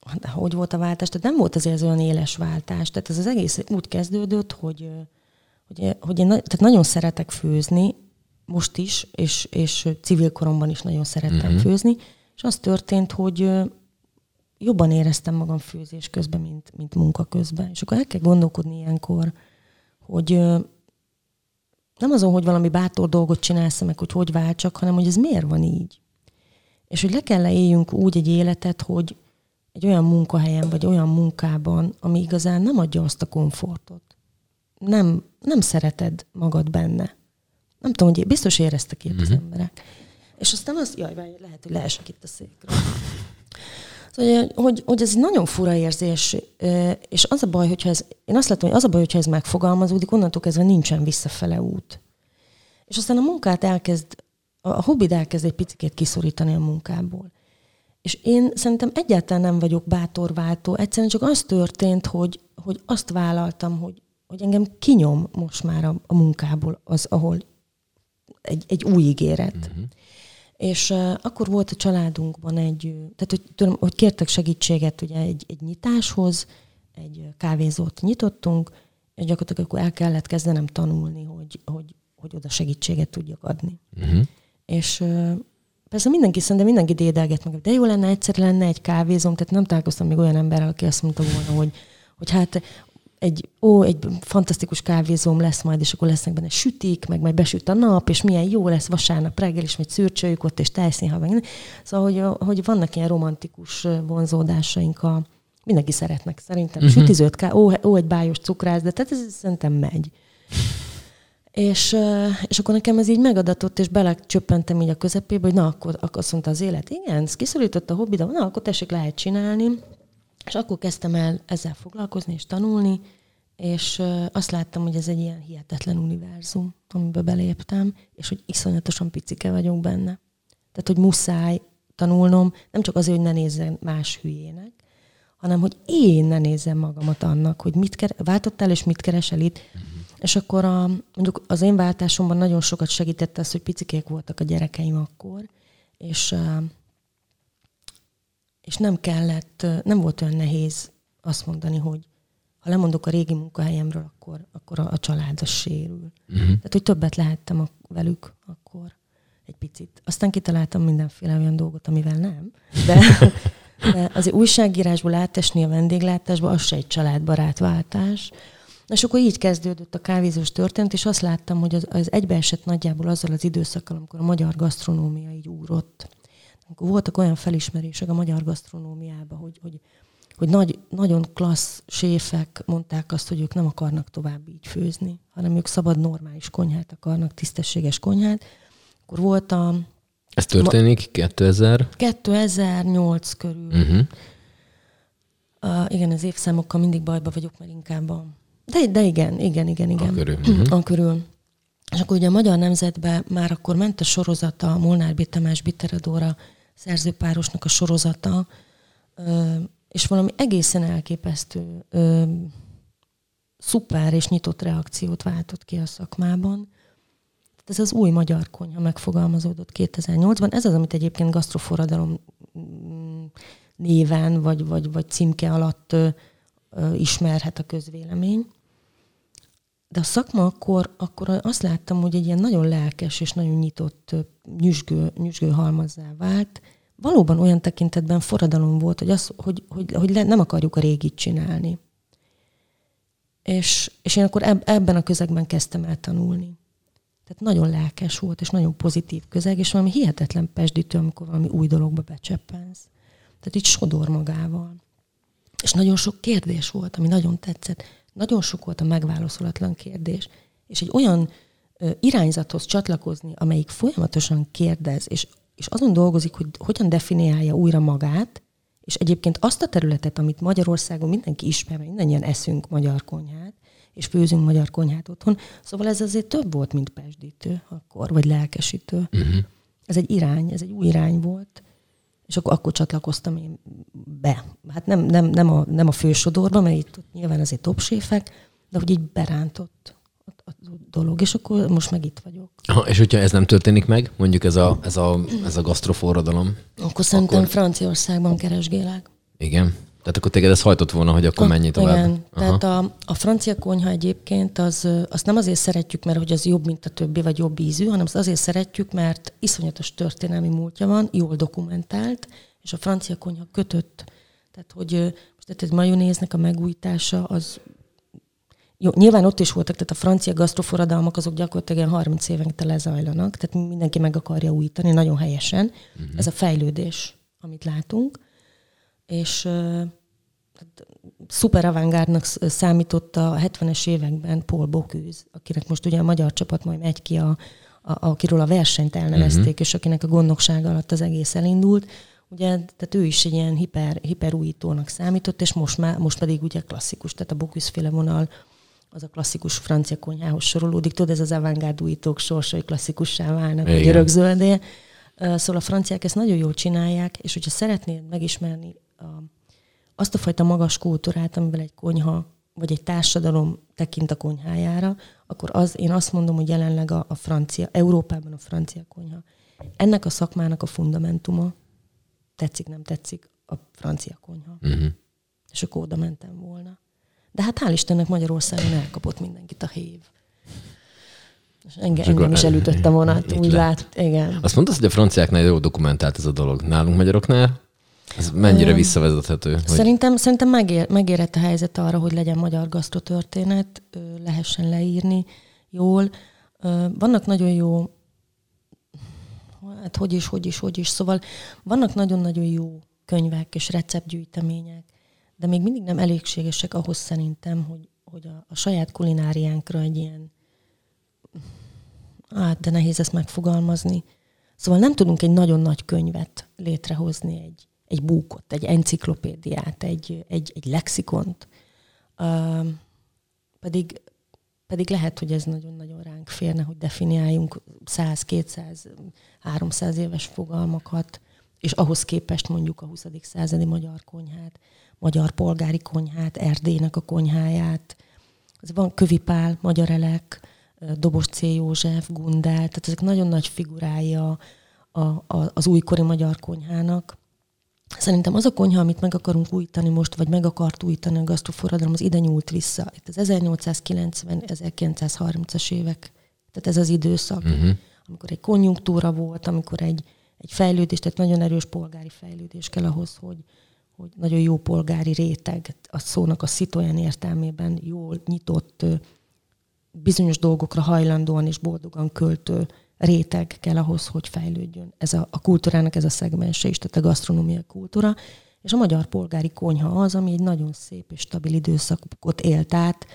hát hogy volt a váltás? Tehát nem volt azért ez olyan éles váltás. Tehát ez az egész úgy kezdődött, hogy, hogy, hogy én tehát nagyon szeretek főzni, most is, és, és civil koromban is nagyon szerettem uh-huh. főzni, és az történt, hogy jobban éreztem magam főzés közben, mint, mint munka közben. És akkor el kell gondolkodni ilyenkor, hogy nem azon, hogy valami bátor dolgot csinálsz, meg hogy hogy váltsak, hanem hogy ez miért van így. És hogy le kell éljünk úgy egy életet, hogy egy olyan munkahelyen, vagy olyan munkában, ami igazán nem adja azt a komfortot. Nem, nem szereted magad benne. Nem tudom, hogy biztos éreztek ilyet uh-huh. az emberek. És aztán az, jaj, várj, lehet, hogy leesek itt a székről. Szóval, hogy, hogy ez egy nagyon fura érzés, és az a baj, hogyha ez, én azt látom, hogy az a baj, hogyha ez megfogalmazódik, onnantól kezdve nincsen visszafele út. És aztán a munkát elkezd, a hobbid elkezd egy picit kiszorítani a munkából. És én szerintem egyáltalán nem vagyok bátorváltó, egyszerűen csak az történt, hogy, hogy azt vállaltam, hogy, hogy engem kinyom most már a, a munkából az, ahol egy, egy új ígéret. Uh-huh. És uh, akkor volt a családunkban egy, tehát hogy, hogy kértek segítséget ugye egy, egy nyitáshoz, egy kávézót nyitottunk, és gyakorlatilag akkor el kellett kezdenem tanulni, hogy, hogy, hogy oda segítséget tudjak adni. Uh-huh. És persze mindenki szerintem mindenki dédelget meg, de jó lenne, egyszer lenne egy kávézom, tehát nem találkoztam még olyan emberrel, aki azt mondta volna, hogy, hogy hát egy, ó, egy fantasztikus kávézóm lesz majd, és akkor lesznek benne sütik, meg majd besüt a nap, és milyen jó lesz vasárnap reggel, és majd szürcsöljük ott, és tejszínhal, meg. Szóval, hogy, hogy vannak ilyen romantikus vonzódásaink a, mindenki szeretnek szerintem. Uh-huh. Sütizőt, ká- ó, ó, egy bájos cukrász, de tehát ez szerintem megy. És, és akkor nekem ez így megadatott, és belecsöppentem így a közepébe, hogy na, akkor, akkor azt mondta az élet, igen, ez kiszorított a hobbi, de na, akkor tessék, lehet csinálni. És akkor kezdtem el ezzel foglalkozni és tanulni, és azt láttam, hogy ez egy ilyen hihetetlen univerzum, amiben beléptem, és hogy iszonyatosan picike vagyok benne. Tehát, hogy muszáj tanulnom, nem csak azért, hogy ne nézzen más hülyének, hanem hogy én ne nézzem magamat annak, hogy mit ker- váltottál és mit keresel itt. És akkor a, mondjuk az én váltásomban nagyon sokat segített az, hogy picikék voltak a gyerekeim akkor, és, és nem kellett, nem volt olyan nehéz azt mondani, hogy ha lemondok a régi munkahelyemről, akkor, akkor a, a család az sérül. Uh-huh. Tehát, hogy többet lehettem a, velük akkor egy picit. Aztán kitaláltam mindenféle olyan dolgot, amivel nem. De, de azért újságírásból átesni a vendéglátásba, az se egy családbarát váltás. És akkor így kezdődött a kávézós történet, és azt láttam, hogy az, az egybeesett nagyjából azzal az időszakkal, amikor a magyar gasztronómia így úrott. Voltak olyan felismerések a magyar gasztronómiában, hogy, hogy, hogy nagy, nagyon klassz séfek mondták azt, hogy ők nem akarnak tovább így főzni, hanem ők szabad, normális konyhát akarnak, tisztességes konyhát. Akkor volt a Ez történik 2000? 2008 körül. Uh-huh. Uh, igen, az évszámokkal mindig bajba vagyok, mert inkább a... De, de igen, igen, igen, igen. A körül. Uh-huh. A körül. És akkor ugye a Magyar Nemzetben már akkor ment a sorozata, a Molnár B. Tamás Bitteradóra szerzőpárosnak a sorozata, és valami egészen elképesztő, szuper és nyitott reakciót váltott ki a szakmában. Tehát ez az új magyar konyha megfogalmazódott 2008-ban. Ez az, amit egyébként gasztroforradalom mm, néven vagy, vagy, vagy címke alatt ö, ismerhet a közvélemény. De a szakma akkor, akkor azt láttam, hogy egy ilyen nagyon lelkes és nagyon nyitott nyüzsgő, nyüzsgő halmazzá vált. Valóban olyan tekintetben forradalom volt, hogy, az, hogy, hogy, hogy le, nem akarjuk a régit csinálni. És, és én akkor eb, ebben a közegben kezdtem el tanulni. Tehát nagyon lelkes volt, és nagyon pozitív közeg, és valami hihetetlen pesdítő, amikor valami új dologba becseppensz. Tehát így sodor magával. És nagyon sok kérdés volt, ami nagyon tetszett. Nagyon sok volt a megválaszolatlan kérdés. És egy olyan ö, irányzathoz csatlakozni, amelyik folyamatosan kérdez, és, és azon dolgozik, hogy hogyan definiálja újra magát, és egyébként azt a területet, amit Magyarországon mindenki ismer, mindannyian eszünk magyar konyhát, és főzünk magyar konyhát otthon. Szóval ez azért több volt, mint pesdítő akkor, vagy lelkesítő. Uh-huh. Ez egy irány, ez egy új irány volt. És akkor, akkor csatlakoztam én be. Hát nem, nem, nem, a, nem a fősodorba, mert itt nyilván azért topséfek, de hogy így berántott a, a dolog, és akkor most meg itt vagyok. Ha, és hogyha ez nem történik meg, mondjuk ez a, ez a, ez a gasztroforradalom? Akkor szerintem akkor... Franciaországban keresgélek. Igen. Tehát akkor téged ez hajtott volna, hogy akkor menj tovább. Igen, Aha. tehát a, a francia konyha egyébként az, azt nem azért szeretjük, mert hogy az jobb, mint a többi, vagy jobb ízű, hanem azt azért szeretjük, mert iszonyatos történelmi múltja van, jól dokumentált, és a francia konyha kötött. Tehát, hogy most tehát egy majonéznek a megújítása az jó, nyilván ott is voltak, tehát a francia gasztroforradalmak azok gyakorlatilag ilyen 30 évente lezajlanak, tehát mindenki meg akarja újítani, nagyon helyesen. Uh-huh. Ez a fejlődés, amit látunk és szuper avantgárdnak számított a 70-es években Paul Bocuse, akinek most ugye a magyar csapat majd megy ki, a, a, akiről a versenyt elnevezték, uh-huh. és akinek a gondnoksága alatt az egész elindult. Ugye, tehát ő is egy ilyen hiper, hiperújítónak számított, és most, már, most pedig ugye klasszikus, tehát a Bocuse féle vonal az a klasszikus francia konyhához sorolódik. Tudod, ez az avantgárd újítók sorsai klasszikussá válnak, hogy örökzöldé. Szóval a franciák ezt nagyon jól csinálják, és hogyha szeretnéd megismerni azt a fajta magas kultúrát, amivel egy konyha vagy egy társadalom tekint a konyhájára, akkor az, én azt mondom, hogy jelenleg a, a francia, Európában a francia konyha. Ennek a szakmának a fundamentuma, tetszik, nem tetszik, a francia konyha. Uh-huh. És akkor oda mentem volna. De hát hál' Istennek Magyarországon elkapott mindenkit a hév. És engem, és engem is elütött a vonat, úgy lát, igen. Azt mondtad, hogy a franciáknál jó dokumentált ez a dolog. Nálunk magyaroknál ez mennyire visszavezethető? Hogy... Szerintem, szerintem megér, megérett a helyzet arra, hogy legyen magyar gasztrotörténet, lehessen leírni jól. Vannak nagyon jó, hát hogy is, hogy is, hogy is, szóval vannak nagyon-nagyon jó könyvek és receptgyűjtemények, de még mindig nem elégségesek ahhoz szerintem, hogy, hogy a, a saját kulináriánkra egy ilyen, hát de nehéz ezt megfogalmazni. Szóval nem tudunk egy nagyon nagy könyvet létrehozni, egy, egy búkot, egy enciklopédiát, egy, egy, egy lexikont, uh, pedig, pedig lehet, hogy ez nagyon-nagyon ránk férne, hogy definiáljunk 100, 200, 300 éves fogalmakat, és ahhoz képest mondjuk a 20. századi magyar konyhát, magyar polgári konyhát, Erdélynek a konyháját, az van Kövipál, Magyar Elek, Dobos C. József, Gundel, tehát ezek nagyon nagy figurái a, a, a, az újkori magyar konyhának. Szerintem az a konyha, amit meg akarunk újítani most, vagy meg akart újítani a gasztroforradalom, az ide nyúlt vissza. Itt az 1890-1930-as évek, tehát ez az időszak, uh-huh. amikor egy konjunktúra volt, amikor egy, egy fejlődés, tehát nagyon erős polgári fejlődés kell ahhoz, hogy, hogy nagyon jó polgári réteg, a szónak a szit olyan értelmében jól nyitott, bizonyos dolgokra hajlandóan és boldogan költő réteg kell ahhoz, hogy fejlődjön. Ez a, a kultúrának ez a szegmense is, tehát a gasztronómia kultúra. És a magyar polgári konyha az, ami egy nagyon szép és stabil időszakot élt át.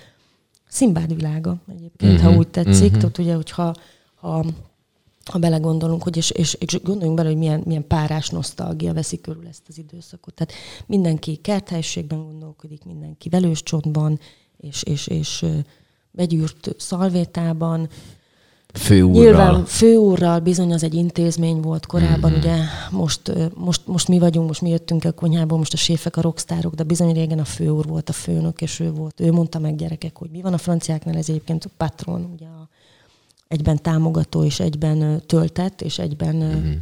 Szimbád világa egyébként, uh-huh, ha úgy tetszik. Uh-huh. Tehát ugye, hogyha ha, ha belegondolunk, hogy és, és, és gondoljunk bele, hogy milyen, milyen párás nosztalgia veszi körül ezt az időszakot. Tehát mindenki kerthelységben gondolkodik, mindenki velőscsontban, és, és, és begyűrt szalvétában, Főúrral. Nyilván főúrral bizony az egy intézmény volt korábban, mm-hmm. ugye most, most, most mi vagyunk, most mi jöttünk a konyhából, most a séfek, a rockstárok, de bizony régen a főúr volt a főnök, és ő volt, ő mondta meg gyerekek, hogy mi van a franciáknál, ez egyébként a patron, ugye a, egyben támogató, és egyben töltett, és egyben mm-hmm.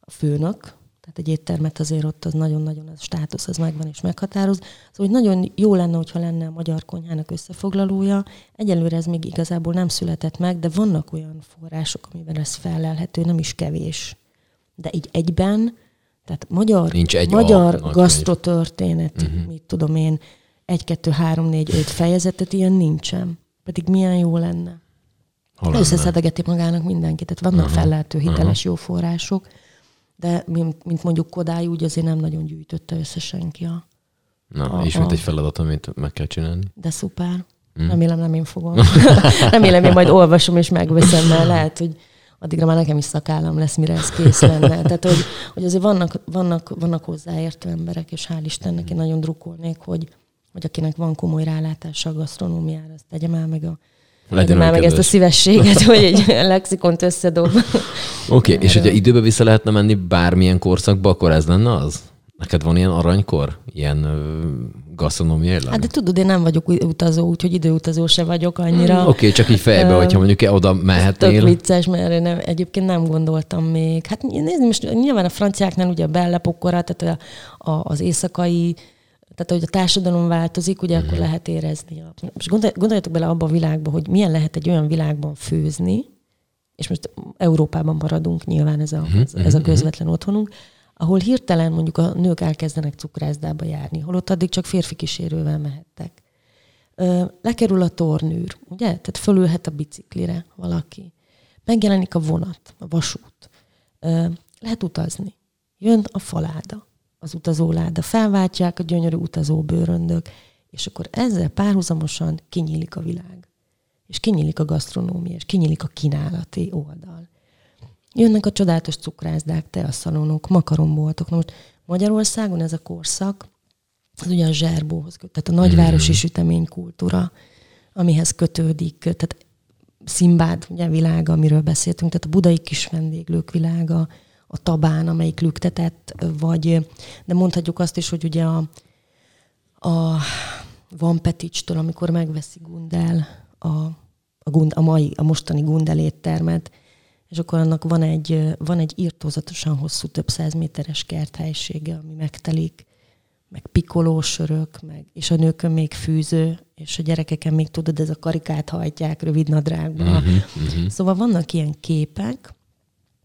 a főnök, tehát egy éttermet azért ott az nagyon-nagyon a státusz az megvan és meghatároz. Szóval hogy nagyon jó lenne, hogyha lenne a magyar konyhának összefoglalója. Egyelőre ez még igazából nem született meg, de vannak olyan források, amiben ez felelhető, nem is kevés. De így egyben, tehát magyar, Nincs egy magyar gasztrotörténet, uh-huh. mit tudom én, egy, kettő, három, négy, öt fejezetet, ilyen nincsen. Pedig milyen jó lenne. Összeszedegeti magának mindenki. Tehát vannak Aha, fellehető hiteles aha. jó források, de mint, mint mondjuk Kodály, úgy azért nem nagyon gyűjtötte össze senki a... Na, a- ismét a- egy feladat, amit meg kell csinálni. De szuper. Hm. Remélem nem én fogom. Remélem én majd olvasom és megveszem, mert lehet, hogy addigra már nekem is szakállam lesz, mire ez kész lenne. Tehát, hogy, hogy azért vannak, vannak, vannak hozzáértő emberek, és hál' Istennek én nagyon drukkolnék, hogy, hogy akinek van komoly rálátása a gasztronómiára, azt tegye már meg, a, Legyen már meg ezt a szívességet, hogy egy lexikont összedob. Oké, okay, és hogyha időbe vissza lehetne menni bármilyen korszakba, akkor ez lenne az? Neked van ilyen aranykor? Ilyen ö, gasztronómiai Hát de tudod, én nem vagyok utazó, úgyhogy időutazó se vagyok annyira. Oké, okay, csak így fejbe, hogyha mondjuk oda Tök mehetnél. vicces, mert nem, egyébként nem gondoltam még. Hát nézd, most nyilván a franciáknál ugye a bellepokora, tehát a, a, az éjszakai, tehát hogy a társadalom változik, ugye Mhm. akkor lehet érezni. Most gondol, gondoljatok bele abba a világba, hogy milyen lehet egy olyan világban főzni, és most Európában maradunk, nyilván ez a, Mhm, ez, ez a közvetlen otthonunk, ahol hirtelen mondjuk a nők elkezdenek cukrászdába járni, holott addig csak férfi kísérővel mehettek. Ö, lekerül a tornűr, ugye? Tehát fölülhet a biciklire valaki. Megjelenik a vonat, a vasút. Ö, lehet utazni. Jön a faláda, az utazóláda. Felváltják a gyönyörű utazóbőröndök, és akkor ezzel párhuzamosan kinyílik a világ. És kinyílik a gasztronómia, és kinyílik a kínálati oldal. Jönnek a csodálatos cukrászdák, teaszalonok, makaronboltok. Na most Magyarországon ez a korszak, az ugye a zserbóhoz köt, tehát a nagyvárosi süteménykultúra, amihez kötődik, tehát Szimbád ugye, világa, amiről beszéltünk, tehát a budai kis vendéglők világa, a tabán, amelyik lüktetett, vagy, de mondhatjuk azt is, hogy ugye a, a Van Peticstől, amikor megveszi Gundel a, a, gund, a, mai, a mostani Gundel éttermet, és akkor annak van egy, van egy írtózatosan hosszú, több száz méteres kerthelysége, ami megtelik, meg pikolósörök, meg, és a nőkön még fűző, és a gyerekeken még tudod, ez a karikát hajtják rövid nadrágba. Mhm, Uh-huh, uh-huh. Szóval vannak ilyen képek,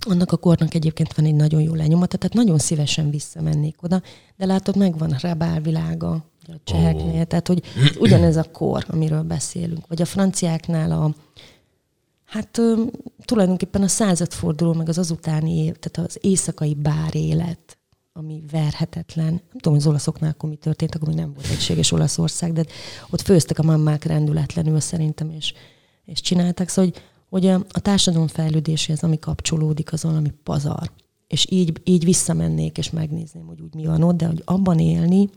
annak a kornak egyébként van egy nagyon jó lenyomata, tehát nagyon szívesen visszamennék oda, de látod, megvan a Rabál világa, ugye a cseheknél, oh. tehát hogy ugyanez a kor, amiről beszélünk, vagy a franciáknál a, hát ö, tulajdonképpen a századforduló, meg az azutáni év, tehát az éjszakai bár élet, ami verhetetlen. Nem tudom, hogy az olaszoknál akkor mi történt, akkor még nem volt egységes Olaszország, de ott főztek a mammák rendületlenül szerintem, és, és csinálták. Szóval, hogy, hogy a, társadalom fejlődéséhez, ami kapcsolódik, az valami pazar. És így, így visszamennék, és megnézném, hogy úgy mi van ott, de hogy abban élni,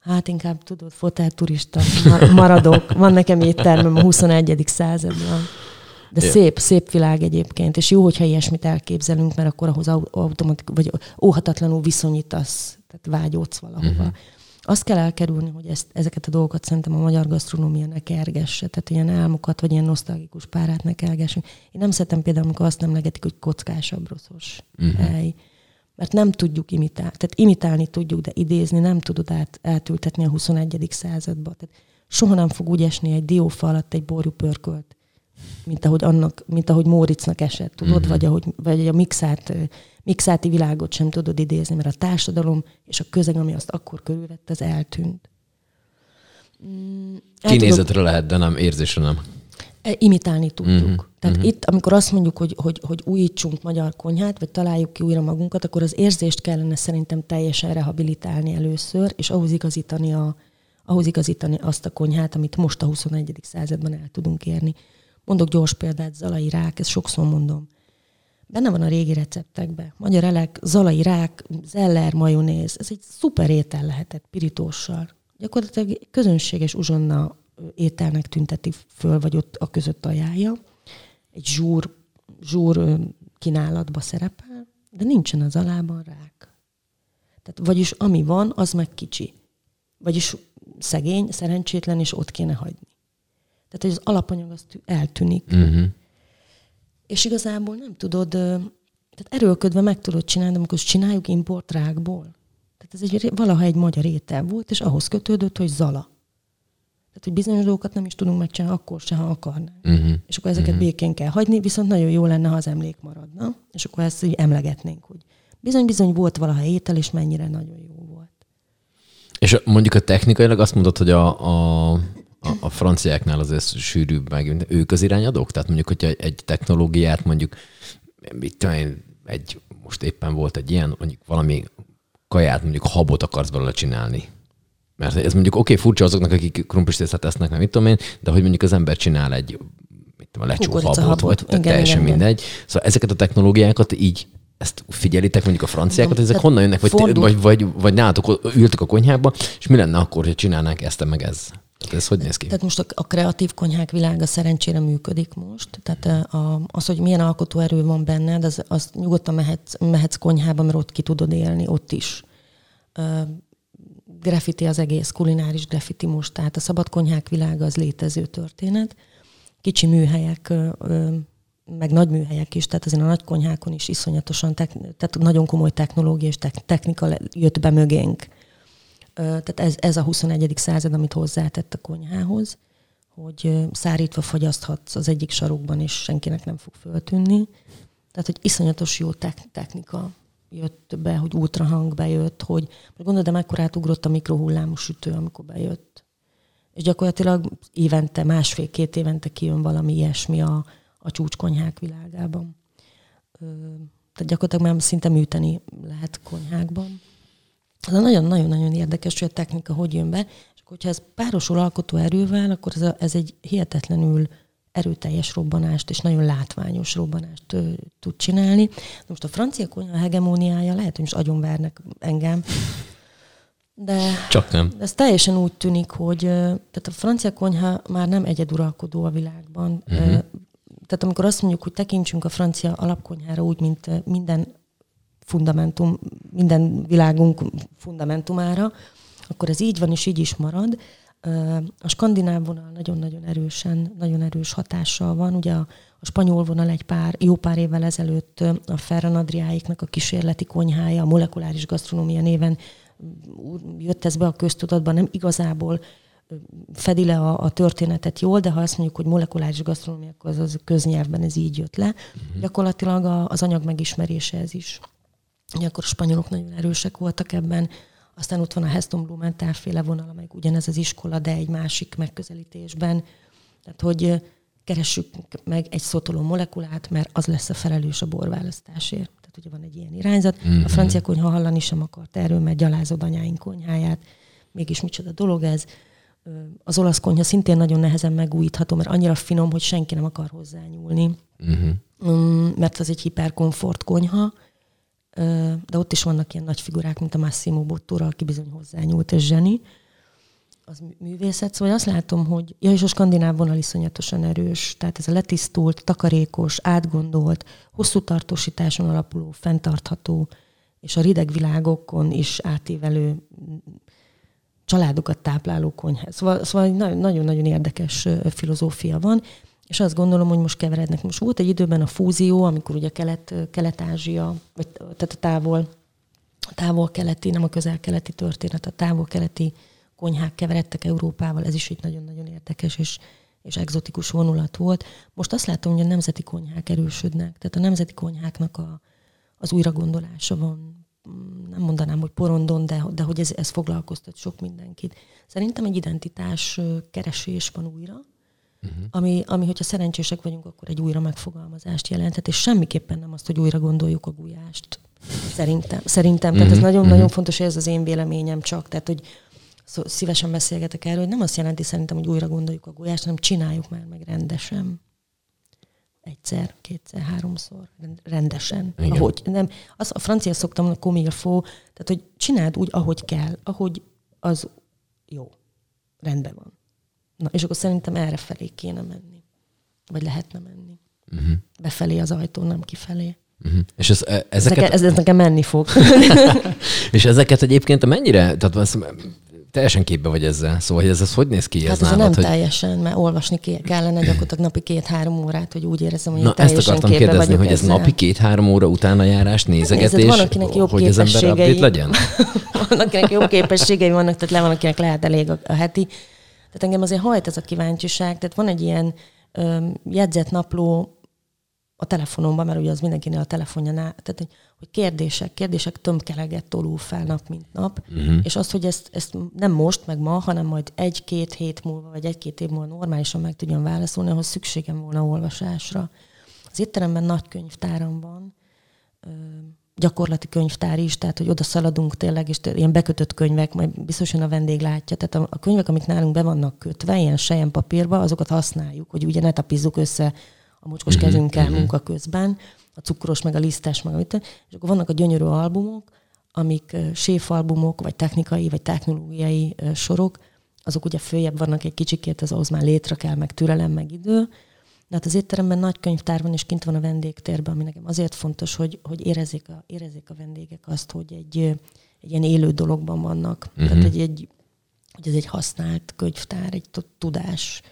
Hát inkább tudod, fotelturista mar- maradok. Van nekem éttermem a 21. században. De Ja. szép, szép világ egyébként, és jó, hogyha ilyesmit elképzelünk, mert akkor ahhoz au- automatik, vagy óhatatlanul viszonyítasz, tehát vágyódsz valahova. Uh-huh. Azt kell elkerülni, hogy ezt, ezeket a dolgokat szerintem a magyar gasztronómia ne kergesse, tehát ilyen álmokat, vagy ilyen nosztalgikus párát ne kergessünk. Én nem szeretem például, amikor azt nem legetik, hogy kockásabb, rosszos uh-huh. hely. Mert nem tudjuk imitálni. Tehát imitálni tudjuk, de idézni nem tudod át, átültetni a 21. századba. Tehát soha nem fog úgy esni egy diófa alatt egy borjú pörkölt, mint ahogy, annak, mint ahogy Móricznak esett, tudod, mm-hmm. vagy, ahogy, vagy a mixát, mixáti világot sem tudod idézni, mert a társadalom és a közeg, ami azt akkor körülvett, az eltűnt. Mm, el tudok- Kinézetre lehet, de nem érzésre nem. E, imitálni tudjuk. Uh-huh. Tehát uh-huh. itt, amikor azt mondjuk, hogy, hogy, hogy újítsunk magyar konyhát, vagy találjuk ki újra magunkat, akkor az érzést kellene szerintem teljesen rehabilitálni először, és ahhoz igazítani, a, ahhoz igazítani azt a konyhát, amit most a 21. században el tudunk érni. Mondok gyors példát, zalai rák, ezt sokszor mondom. Benne van a régi receptekben. Magyar elek, zalai rák, zeller, majonéz. Ez egy szuper étel lehetett pirítóssal. Gyakorlatilag közönséges uzsonna ételnek tünteti föl, vagy ott a között ajánlja. Egy zsúr, zsúr kínálatba szerepel, de nincsen az alában rák. Tehát, vagyis ami van, az meg kicsi. Vagyis szegény, szerencsétlen, és ott kéne hagyni. Tehát, hogy az alapanyag az tű- eltűnik. Uh-huh. És igazából nem tudod, tehát erőlködve meg tudod csinálni, de amikor csináljuk importrákból. Tehát ez egy, valaha egy magyar étel volt, és ahhoz kötődött, hogy zala. Tehát, hogy bizonyos dolgokat nem is tudunk megcsinálni, akkor se, ha akarnánk. Uh-huh. És akkor ezeket uh-huh. békén kell hagyni, viszont nagyon jó lenne, ha az emlék maradna, és akkor ezt így emlegetnénk, hogy bizony-bizony volt valaha étel, és mennyire nagyon jó volt. És mondjuk a technikailag azt mondod, hogy a, a a, a franciáknál azért sűrűbb meg. Ők az irányadók? Tehát mondjuk, hogyha egy technológiát mondjuk, mit tudom én, egy, most éppen volt egy ilyen, mondjuk valami kaját, mondjuk habot akarsz belőle csinálni. Mert ez mondjuk oké, okay, furcsa azoknak, akik krumplistészt esznek, nem mit tudom én, de hogy mondjuk az ember csinál egy mit tudom, lecsó habot, habot, vagy igen, teljesen igen, mindegy. Szóval ezeket a technológiákat így ezt figyelitek mondjuk a franciákat, ezek Tehát honnan jönnek? Vagy, fordul... vagy, vagy, vagy nálatok ültök a konyhába, és mi lenne akkor, hogy csinálnánk ezt meg ez? Tehát ez hogy néz ki? Tehát most a, a kreatív konyhák világa szerencsére működik most. Tehát a, az, hogy milyen alkotóerő van benned, az, az nyugodtan mehetsz, mehetsz konyhába, mert ott ki tudod élni, ott is. Uh, graffiti az egész, kulináris graffiti most, tehát a szabad konyhák világa az létező történet. Kicsi műhelyek meg nagy műhelyek is, tehát azért a nagy konyhákon is iszonyatosan, tehát nagyon komoly technológia és technika jött be mögénk. Tehát ez, ez a 21. század, amit hozzátett a konyhához, hogy szárítva fagyaszthatsz az egyik sarokban, és senkinek nem fog föltűnni. Tehát, hogy iszonyatos jó technika jött be, hogy ultrahang bejött, hogy gondolod, de mekkorát ugrott a mikrohullámú sütő, amikor bejött. És gyakorlatilag évente, másfél-két évente kijön valami ilyesmi a, a csúcskonyhák világában. Tehát gyakorlatilag már szinte műteni lehet konyhákban. Ez nagyon-nagyon-nagyon érdekes, hogy a technika hogy jön be, és akkor, hogyha ez párosul alkotó erővel, akkor ez, a, ez egy hihetetlenül erőteljes robbanást és nagyon látványos robbanást ö, tud csinálni. De most a francia konyha hegemóniája lehet, hogy most agyonvernek engem, de Csak nem. ez teljesen úgy tűnik, hogy tehát a francia konyha már nem egyeduralkodó a világban. Uh-huh tehát amikor azt mondjuk, hogy tekintsünk a francia alapkonyhára úgy, mint minden fundamentum, minden világunk fundamentumára, akkor ez így van, és így is marad. A skandináv vonal nagyon-nagyon erősen, nagyon erős hatással van. Ugye a, a spanyol vonal egy pár, jó pár évvel ezelőtt a Ferran Adriáiknak a kísérleti konyhája, a molekuláris gasztronómia néven jött ez be a köztudatba, nem igazából fedi le a, a történetet jól, de ha azt mondjuk, hogy molekuláris gasztronómia, akkor az, az köznyelvben ez így jött le. Uh-huh. Gyakorlatilag a, az anyag megismerése ez is. Ugye akkor a spanyolok nagyon erősek voltak ebben, aztán ott van a Heston Blumenthal féle vonal, meg ugyanez az iskola, de egy másik megközelítésben. Tehát, hogy keressük meg egy szotoló molekulát, mert az lesz a felelős a borválasztásért. Tehát ugye van egy ilyen irányzat. Uh-huh. A mhm. francia konyha hallani sem akart erről, mert gyalázod anyáink konyháját. Mégis micsoda dolog ez az olasz konyha szintén nagyon nehezen megújítható, mert annyira finom, hogy senki nem akar hozzányúlni. Uh-huh. Mert az egy hiperkomfort konyha, de ott is vannak ilyen nagy figurák, mint a Massimo Bottura, aki bizony hozzányúlt, és zseni. Az művészet. Szóval azt látom, hogy ja, és a skandináv vonal iszonyatosan erős. Tehát ez a letisztult, takarékos, átgondolt, hosszú tartósításon alapuló, fenntartható, és a rideg világokon is átívelő családokat tápláló konyha. Szóval, szóval nagyon-nagyon érdekes filozófia van, és azt gondolom, hogy most keverednek. Most volt egy időben a fúzió, amikor ugye kelet, Kelet-Ázsia, vagy tehát a távol, távol-keleti, nem a közel-keleti történet, a távol-keleti konyhák keveredtek Európával, ez is egy nagyon-nagyon érdekes és, és egzotikus vonulat volt. Most azt látom, hogy a nemzeti konyhák erősödnek, tehát a nemzeti konyháknak a, az újragondolása van nem mondanám, hogy porondon, de, de hogy ez, ez foglalkoztat sok mindenkit. Szerintem egy identitás keresés van újra, uh-huh. ami, ami, hogyha szerencsések vagyunk, akkor egy újra megfogalmazást jelenthet, és semmiképpen nem azt, hogy újra gondoljuk a gulyást. Szerintem. Szerintem. Uh-huh. Tehát ez nagyon-nagyon uh-huh. fontos, hogy ez az én véleményem csak. Tehát, hogy szívesen beszélgetek erről, hogy nem azt jelenti szerintem, hogy újra gondoljuk a gulyást, hanem csináljuk már meg rendesen egyszer, kétszer, háromszor, rendesen. Igen. Ahogy, nem, az, a francia szoktam mondani, faut, tehát hogy csináld úgy, ahogy kell, ahogy az jó, rendben van. Na, és akkor szerintem erre felé kéne menni. Vagy lehetne menni. Uh-huh. Befelé az ajtó, nem kifelé. Uh-huh. És ez, e, ezeket... Ez, ez nekem menni fog. és ezeket egyébként mennyire, tehát teljesen képbe vagy ezzel. Szóval, hogy ez, ez hogy néz ki? Hát ez, ez nem hogy... teljesen, mert olvasni kellene gyakorlatilag napi két-három órát, hogy úgy érzem, hogy Na, ezt akartam kérdezni, hogy ez ezzel. napi két-három óra utána járás, nézegetés, Nézd, van, akinek jobb hogy az ember update legyen? van, akinek jobb képességei vannak, tehát le van, akinek lehet elég a, a heti. Tehát engem azért hajt ez a kíváncsiság. Tehát van egy ilyen jegyzett napló a telefonomban, mert ugye az mindenkinél a telefonjánál, tehát hogy, hogy kérdések, kérdések tömkeleget tolul fel nap, mint nap, uh-huh. és azt, hogy ezt, ezt nem most, meg ma, hanem majd egy-két hét múlva, vagy egy-két év múlva normálisan meg tudjam válaszolni, ahhoz szükségem volna olvasásra. Az étteremben nagy könyvtáram van, gyakorlati könyvtár is, tehát hogy oda szaladunk tényleg, és ilyen bekötött könyvek, majd biztosan a vendég látja. Tehát a, a könyvek, amik nálunk be vannak kötve, ilyen sejen papírba, azokat használjuk, hogy ugye ne tapizzuk össze a mocskos uh-huh, kezünkkel uh-huh. munka közben, a cukros, meg a lisztes, meg amit. És akkor vannak a gyönyörű albumok, amik séfalbumok, vagy technikai, vagy technológiai sorok, azok ugye följebb vannak egy kicsikét, az ahhoz már létre kell, meg türelem, meg idő, de hát az étteremben nagy könyvtár van, és kint van a vendégtérben, ami nekem azért fontos, hogy, hogy érezzék, a, érezzék a vendégek azt, hogy egy, egy ilyen élő dologban vannak. Uh-huh. Tehát egy, egy, hogy ez egy használt könyvtár, egy tudás,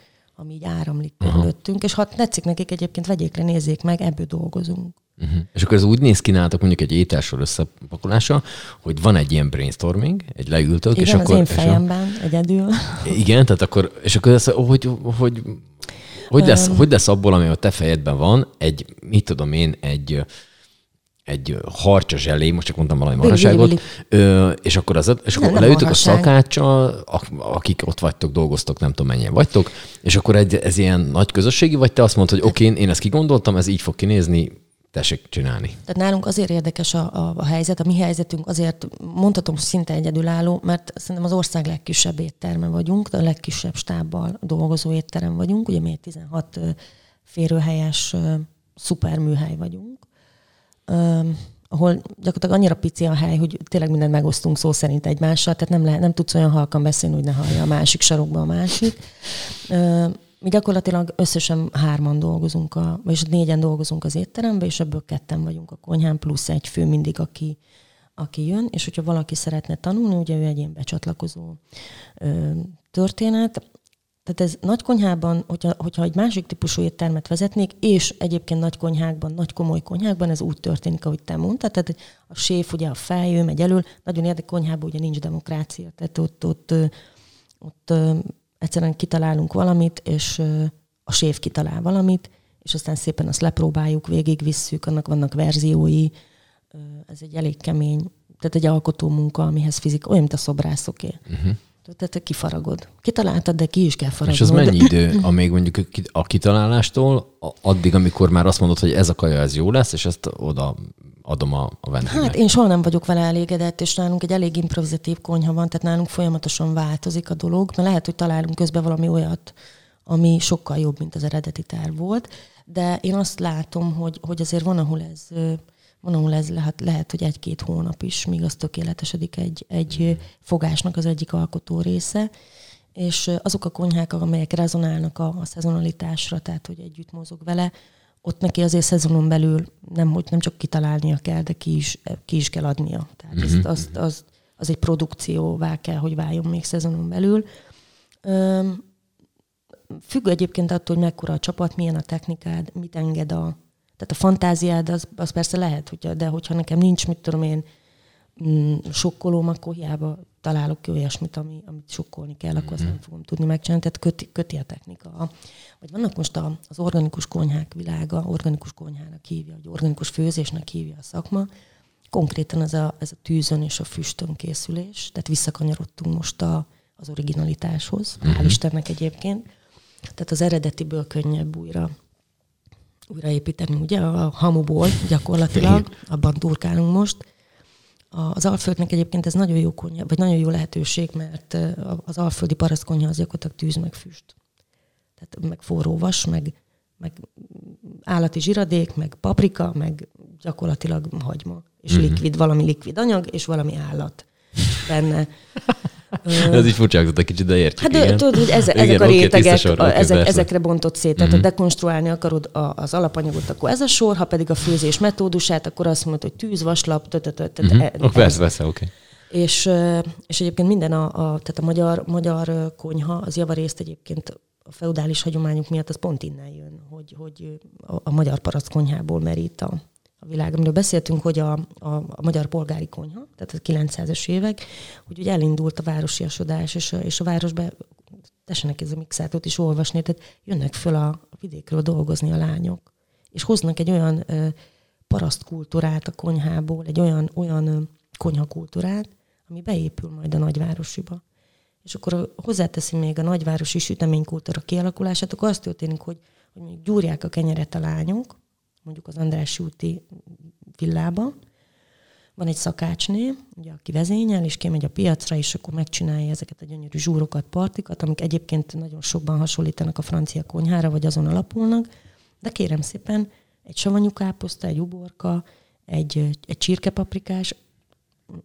ami így áramlik körülöttünk, és ha tetszik nekik egyébként, vegyék le, nézzék meg, ebből dolgozunk. Uh-huh. És akkor ez úgy néz ki nálatok mondjuk egy ételsor összepakolása, hogy van egy ilyen brainstorming, egy leültök, Igen, és az akkor... én fejemben, a... egyedül. Igen, tehát akkor, és akkor ez, hogy, hogy hogy lesz, um, hogy lesz abból, ami a te fejedben van, egy, mit tudom én, egy, egy harcsa zselé, most csak mondtam valami marhaságot, és akkor, az, és akkor nem, leütök a szakáccsal, akik ott vagytok, dolgoztok, nem tudom mennyien vagytok, és akkor egy, ez ilyen nagy közösségi, vagy te azt mondod, hogy oké, okay, én ezt kigondoltam, ez így fog kinézni, tessék csinálni. Tehát nálunk azért érdekes a, a, a helyzet, a mi helyzetünk azért mondhatom szinte egyedülálló, mert szerintem az ország legkisebb étterme vagyunk, a legkisebb stábbal dolgozó étterem vagyunk, ugye mi egy 16 férőhelyes szuperműhely vagyunk, ahol gyakorlatilag annyira pici a hely, hogy tényleg mindent megosztunk szó szerint egymással, tehát nem, lehet, nem tudsz olyan halkan beszélni, hogy ne hallja a másik sarokba a másik mi gyakorlatilag összesen hárman dolgozunk, a, vagyis négyen dolgozunk az étteremben, és ebből ketten vagyunk a konyhán, plusz egy fő mindig, aki, aki jön, és hogyha valaki szeretne tanulni, ugye ő egy ilyen becsatlakozó ö, történet. Tehát ez nagy konyhában, hogyha, hogyha egy másik típusú éttermet vezetnék, és egyébként nagy konyhákban, nagy komoly konyhákban ez úgy történik, ahogy te mondtad, tehát a séf ugye a feljő, megy elől, nagyon érdekes konyhában ugye nincs demokrácia, tehát ott, ott, ott, ott egyszerűen kitalálunk valamit, és a sév kitalál valamit, és aztán szépen azt lepróbáljuk, végigvisszük, annak vannak verziói. Ez egy elég kemény, tehát egy alkotó munka, amihez fizik, olyan, mint a szobrászoké. Uh-huh. Tehát te kifaragod. Kitaláltad, de ki is kell faragnod. És az mennyi idő, amíg mondjuk a kitalálástól, addig, amikor már azt mondod, hogy ez a kaja, ez jó lesz, és ezt oda adom a, a vendégnek? Hát én soha nem vagyok vele elégedett, és nálunk egy elég improvizatív konyha van, tehát nálunk folyamatosan változik a dolog, mert lehet, hogy találunk közben valami olyat, ami sokkal jobb, mint az eredeti terv volt, de én azt látom, hogy, hogy azért van, ahol ez ahol ez lehet, lehet hogy egy-két hónap is, míg az tökéletesedik egy, egy fogásnak az egyik alkotó része, és azok a konyhák, amelyek rezonálnak a, a szezonalitásra, tehát hogy együtt mozog vele, ott neki azért szezonon belül nem, hogy nem csak kitalálnia kell, de ki is, ki is kell adnia. Tehát mm-hmm. ezt, azt, az, az egy produkcióvá kell, hogy váljon még szezonon belül. Függ egyébként attól, hogy mekkora a csapat, milyen a technikád, mit enged a... Tehát a fantáziád, az, az persze lehet, hogy, de hogyha nekem nincs, mit tudom én, mm, sokkolóm, akkor hiába találok ki olyasmit, ami, amit sokkolni kell, akkor azt mhm. nem fogom tudni megcsinálni. Tehát köti, köti a technika. Vagy vannak most a, az organikus konyhák világa, organikus konyhának hívja, vagy organikus főzésnek hívja a szakma. Konkrétan ez a, ez a tűzön és a füstön készülés. Tehát visszakanyarodtunk most a, az originalitáshoz. Uh-huh. Hál' Istennek egyébként. Tehát az eredetiből könnyebb újra újraépíteni, ugye, a hamuból gyakorlatilag, abban turkálunk most az Alföldnek egyébként ez nagyon jó konyha, vagy nagyon jó lehetőség, mert az alföldi parasztkonyha az gyakorlatilag tűz meg füst. Tehát meg forró vas, meg, meg állati zsiradék, meg paprika, meg gyakorlatilag hagyma. És mm-hmm. likvid, valami likvid anyag, és valami állat benne. Ez így furcsázott egy kicsit, de értjük. Hát de, tudod, hogy eze, ezek a rétegek, sor, a, ezek, ezekre bontott szét. Tehát mm-hmm. ha dekonstruálni akarod a, az alapanyagot, akkor ez a sor, ha pedig a főzés metódusát, akkor azt mondod, hogy tűz, vaslap, mhm. e- Persze, persze, oké. És, és egyébként minden a, a, tehát a magyar, magyar konyha, az javarészt egyébként a feudális hagyományok miatt az pont innen jön, hogy, hogy a, a magyar konyhából merít a, a világ, amiről beszéltünk, hogy a, a, a magyar polgári konyha, tehát a 900-es évek, hogy ugye elindult a városiasodás, és és a városba tessenek ez a mixátot is olvasni, tehát jönnek föl a, vidékről dolgozni a lányok. és hoznak egy olyan ö, paraszt kultúrát a konyhából, egy olyan, olyan konyhakultúrát, ami beépül majd a nagyvárosiba. És akkor hozzáteszi még a nagyvárosi süteménykultúra kialakulását, akkor az történik, hogy, hogy gyúrják a kenyeret a lányok, mondjuk az András úti villába, van egy szakácsné, ugye, aki vezényel, és kimegy a piacra, és akkor megcsinálja ezeket a gyönyörű zsúrokat, partikat, amik egyébként nagyon sokban hasonlítanak a francia konyhára, vagy azon alapulnak. De kérem szépen, egy savanyú káposzta, egy uborka, egy, egy csirkepaprikás,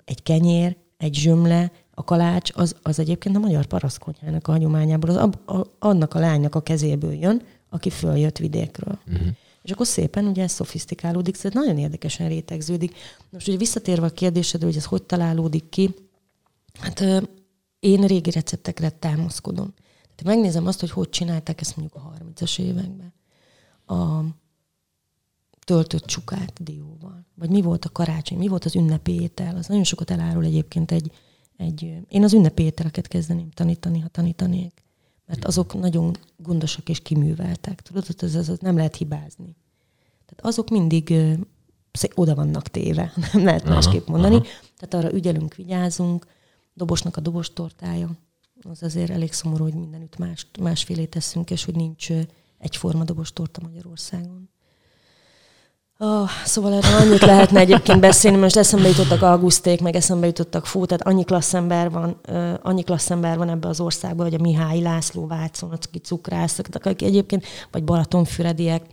egy kenyér, egy zsömle, a kalács, az, az egyébként a magyar parasztkonyhának a hagyományából, az a, a, annak a lánynak a kezéből jön, aki följött vidékről. Uh-huh. És akkor szépen ugye ez szofisztikálódik, szóval nagyon érdekesen rétegződik. Most ugye visszatérve a kérdésedre, hogy ez hogy találódik ki, hát ö, én régi receptekre támaszkodom. Tehát megnézem azt, hogy hogy csinálták ezt mondjuk a 30-as években. A töltött csukát dióval. Vagy mi volt a karácsony, mi volt az ünnepi. Az nagyon sokat elárul egyébként egy, egy... Én az ünnepi ételeket kezdeném tanítani, ha tanítanék mert azok nagyon gondosak és kiműveltek. Tudod, ez, ez, ez nem lehet hibázni. Tehát azok mindig ö, oda vannak téve, nem lehet aha, másképp mondani. Aha. Tehát arra ügyelünk, vigyázunk. Dobosnak a dobos tortája, az azért elég szomorú, hogy mindenütt más, másfélét teszünk, és hogy nincs egyforma dobos torta Magyarországon. Oh, szóval erről annyit lehetne egyébként beszélni, most eszembe jutottak Augusték, meg eszembe jutottak Fú, tehát annyi klassz ember van, uh, annyi klassz ember van ebbe az országban, hogy a Mihály László Vácon, aki cukrászok, akik egyébként, vagy Balatonfürediek.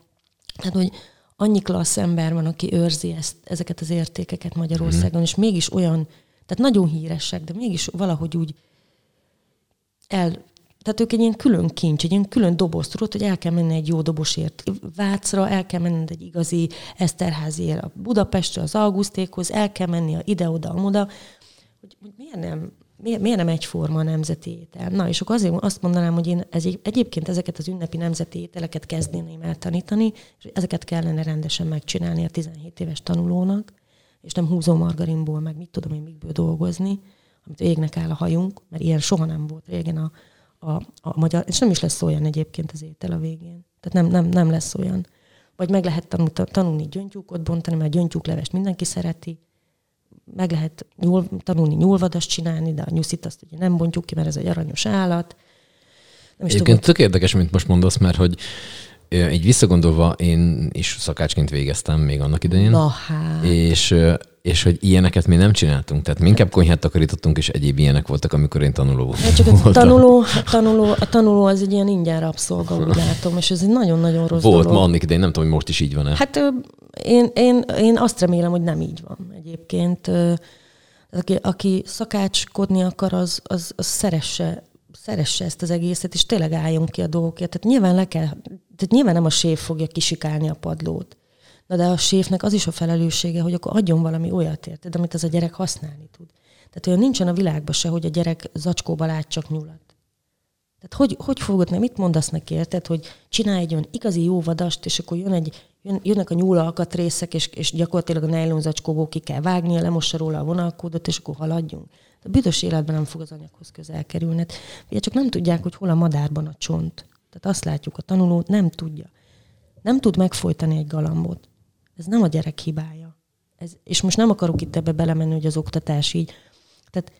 Tehát, hogy annyi klassz ember van, aki őrzi ezt, ezeket az értékeket Magyarországon, mm. és mégis olyan, tehát nagyon híresek, de mégis valahogy úgy el, tehát ők egy ilyen külön kincs, egy ilyen külön doboz, tudod, hogy el kell menni egy jó dobosért Vácra, el kell menni egy igazi Eszterháziért a Budapestre, az Augustékhoz, el kell menni a ide-oda, oda, hogy, hogy miért nem miért, miért nem egyforma a nemzeti étel? Na, és akkor azért azt mondanám, hogy én ez, egyébként ezeket az ünnepi nemzeti ételeket kezdeném el tanítani, és ezeket kellene rendesen megcsinálni a 17 éves tanulónak, és nem húzó margarinból, meg mit tudom én mikből dolgozni, amit égnek áll a hajunk, mert ilyen soha nem volt régen a, a, a magyar, és nem is lesz olyan egyébként az étel a végén. Tehát nem, nem, nem lesz olyan. Vagy meg lehet tanulni, tanulni gyöngytyúkot bontani, mert gyöngytyúklevest mindenki szereti, meg lehet nyúl, tanulni nyúlvadast csinálni, de a nyuszit azt ugye nem bontjuk ki, mert ez egy aranyos állat. Nem is Egyébként tök érdekes, mint most mondasz, mert hogy így visszagondolva, én is szakácsként végeztem még annak idején. Na hát. És, és hogy ilyeneket mi nem csináltunk. Tehát mi inkább konyhát takarítottunk, és egyéb ilyenek voltak, amikor én tanuló voltam. Hát csak a tanuló, tanuló, a tanuló az egy ilyen ingyen rabszolga, úgy látom, és ez egy nagyon-nagyon rossz Volt dolog. ma annak idején, nem tudom, hogy most is így van-e. Hát én, én, én azt remélem, hogy nem így van egyébként. Aki, aki szakácskodni akar, az, az, az szeresse szeresse ezt az egészet, és tényleg álljon ki a dolgokért. Tehát nyilván, le kell, tehát nyilván nem a séf fogja kisikálni a padlót. Na de a séfnek az is a felelőssége, hogy akkor adjon valami olyat, érted, amit az a gyerek használni tud. Tehát olyan nincsen a világban se, hogy a gyerek zacskóba lát csak nyulat. Tehát hogy, hogy fogod, nem mit mondasz neki, érted, hogy csinálj egy olyan igazi jó vadast, és akkor jön egy, jön, jönnek a nyúla alkatrészek, és, és gyakorlatilag a nylon zacskóból ki kell vágnia, lemossa róla a vonalkódot, és akkor haladjunk. A büdös életben nem fog az anyaghoz közel kerülni. Hát, ugye csak nem tudják, hogy hol a madárban a csont. Tehát azt látjuk, a tanuló nem tudja. Nem tud megfojtani egy galambot. Ez nem a gyerek hibája. Ez, és most nem akarok itt ebbe belemenni, hogy az oktatás így. Tehát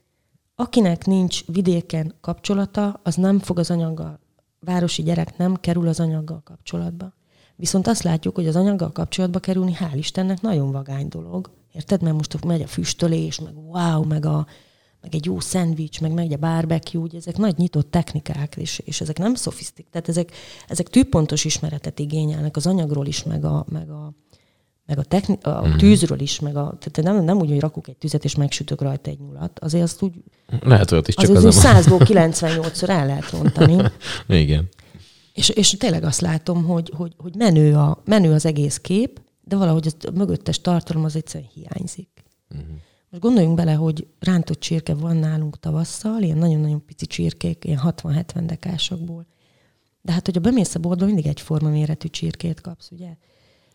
akinek nincs vidéken kapcsolata, az nem fog az anyaggal, városi gyerek nem kerül az anyaggal kapcsolatba. Viszont azt látjuk, hogy az anyaggal kapcsolatba kerülni, hál' Istennek, nagyon vagány dolog. Érted? Mert most megy a füstölés, meg wow, meg a meg egy jó szendvics, meg megy a barbecue, ugye ezek nagy nyitott technikák, és, és ezek nem szofisztik, tehát ezek, ezek tűpontos ismeretet igényelnek az anyagról is, meg a, meg a, meg a, techni- a mm. tűzről is, meg a, tehát nem, nem úgy, hogy rakok egy tüzet, és megsütök rajta egy nyulat. Azért azt úgy... Lehet olyat is, csak az, az 100-ból 98-szor el lehet rontani. Igen. És, és tényleg azt látom, hogy, hogy, hogy menő, a, menő az egész kép, de valahogy a mögöttes tartalom az egyszerűen hiányzik. Uh-huh. Most gondoljunk bele, hogy rántott csirke van nálunk tavasszal, ilyen nagyon-nagyon pici csirkék, ilyen 60-70 dekásokból. De hát, hogyha bemész a boltba, mindig egyforma méretű csirkét kapsz, ugye?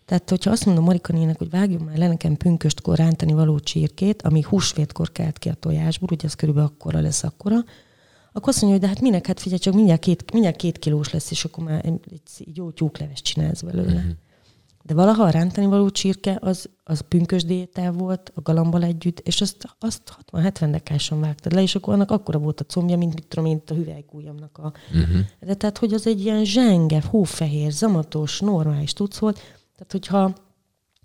Tehát, hogyha azt mondom Marikanének, hogy vágjon már le nekem pünköstkor rántani való csirkét, ami húsvétkor kelt ki a tojásból, ugye az körülbelül akkora lesz akkora, akkor azt mondja, hogy de hát minek, hát figyelj, csak mindjárt két, mindjárt két kilós lesz, és akkor már egy, egy jó tyúkleves csinálsz belőle. Uh-huh. De valaha a rántani való csirke az, az pünkös diétál volt a galambal együtt, és azt, azt 60-70 dekáson vágtad le, és akkor annak akkora volt a combja, mint mit tudom én, a hüvelykújamnak a... Uh-huh. De tehát, hogy az egy ilyen zsenge, hófehér, zamatos, normális tudsz volt. Tehát, hogyha,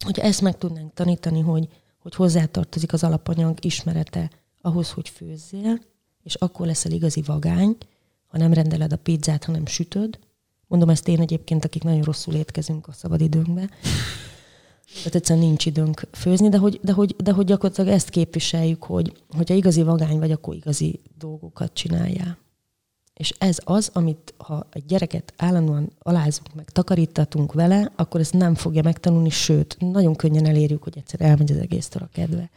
hogyha ezt meg tudnánk tanítani, hogy, hogy hozzátartozik az alapanyag ismerete ahhoz, hogy főzzél, és akkor leszel igazi vagány, ha nem rendeled a pizzát, hanem sütöd. Mondom ezt én egyébként, akik nagyon rosszul étkezünk a szabadidőnkbe. Tehát egyszerűen nincs időnk főzni, de hogy, de hogy, de hogy gyakorlatilag ezt képviseljük, hogy hogyha igazi vagány vagy, akkor igazi dolgokat csináljál. És ez az, amit ha egy gyereket állandóan alázunk meg, takarítatunk vele, akkor ezt nem fogja megtanulni, sőt, nagyon könnyen elérjük, hogy egyszer elmegy az egésztől a kedve.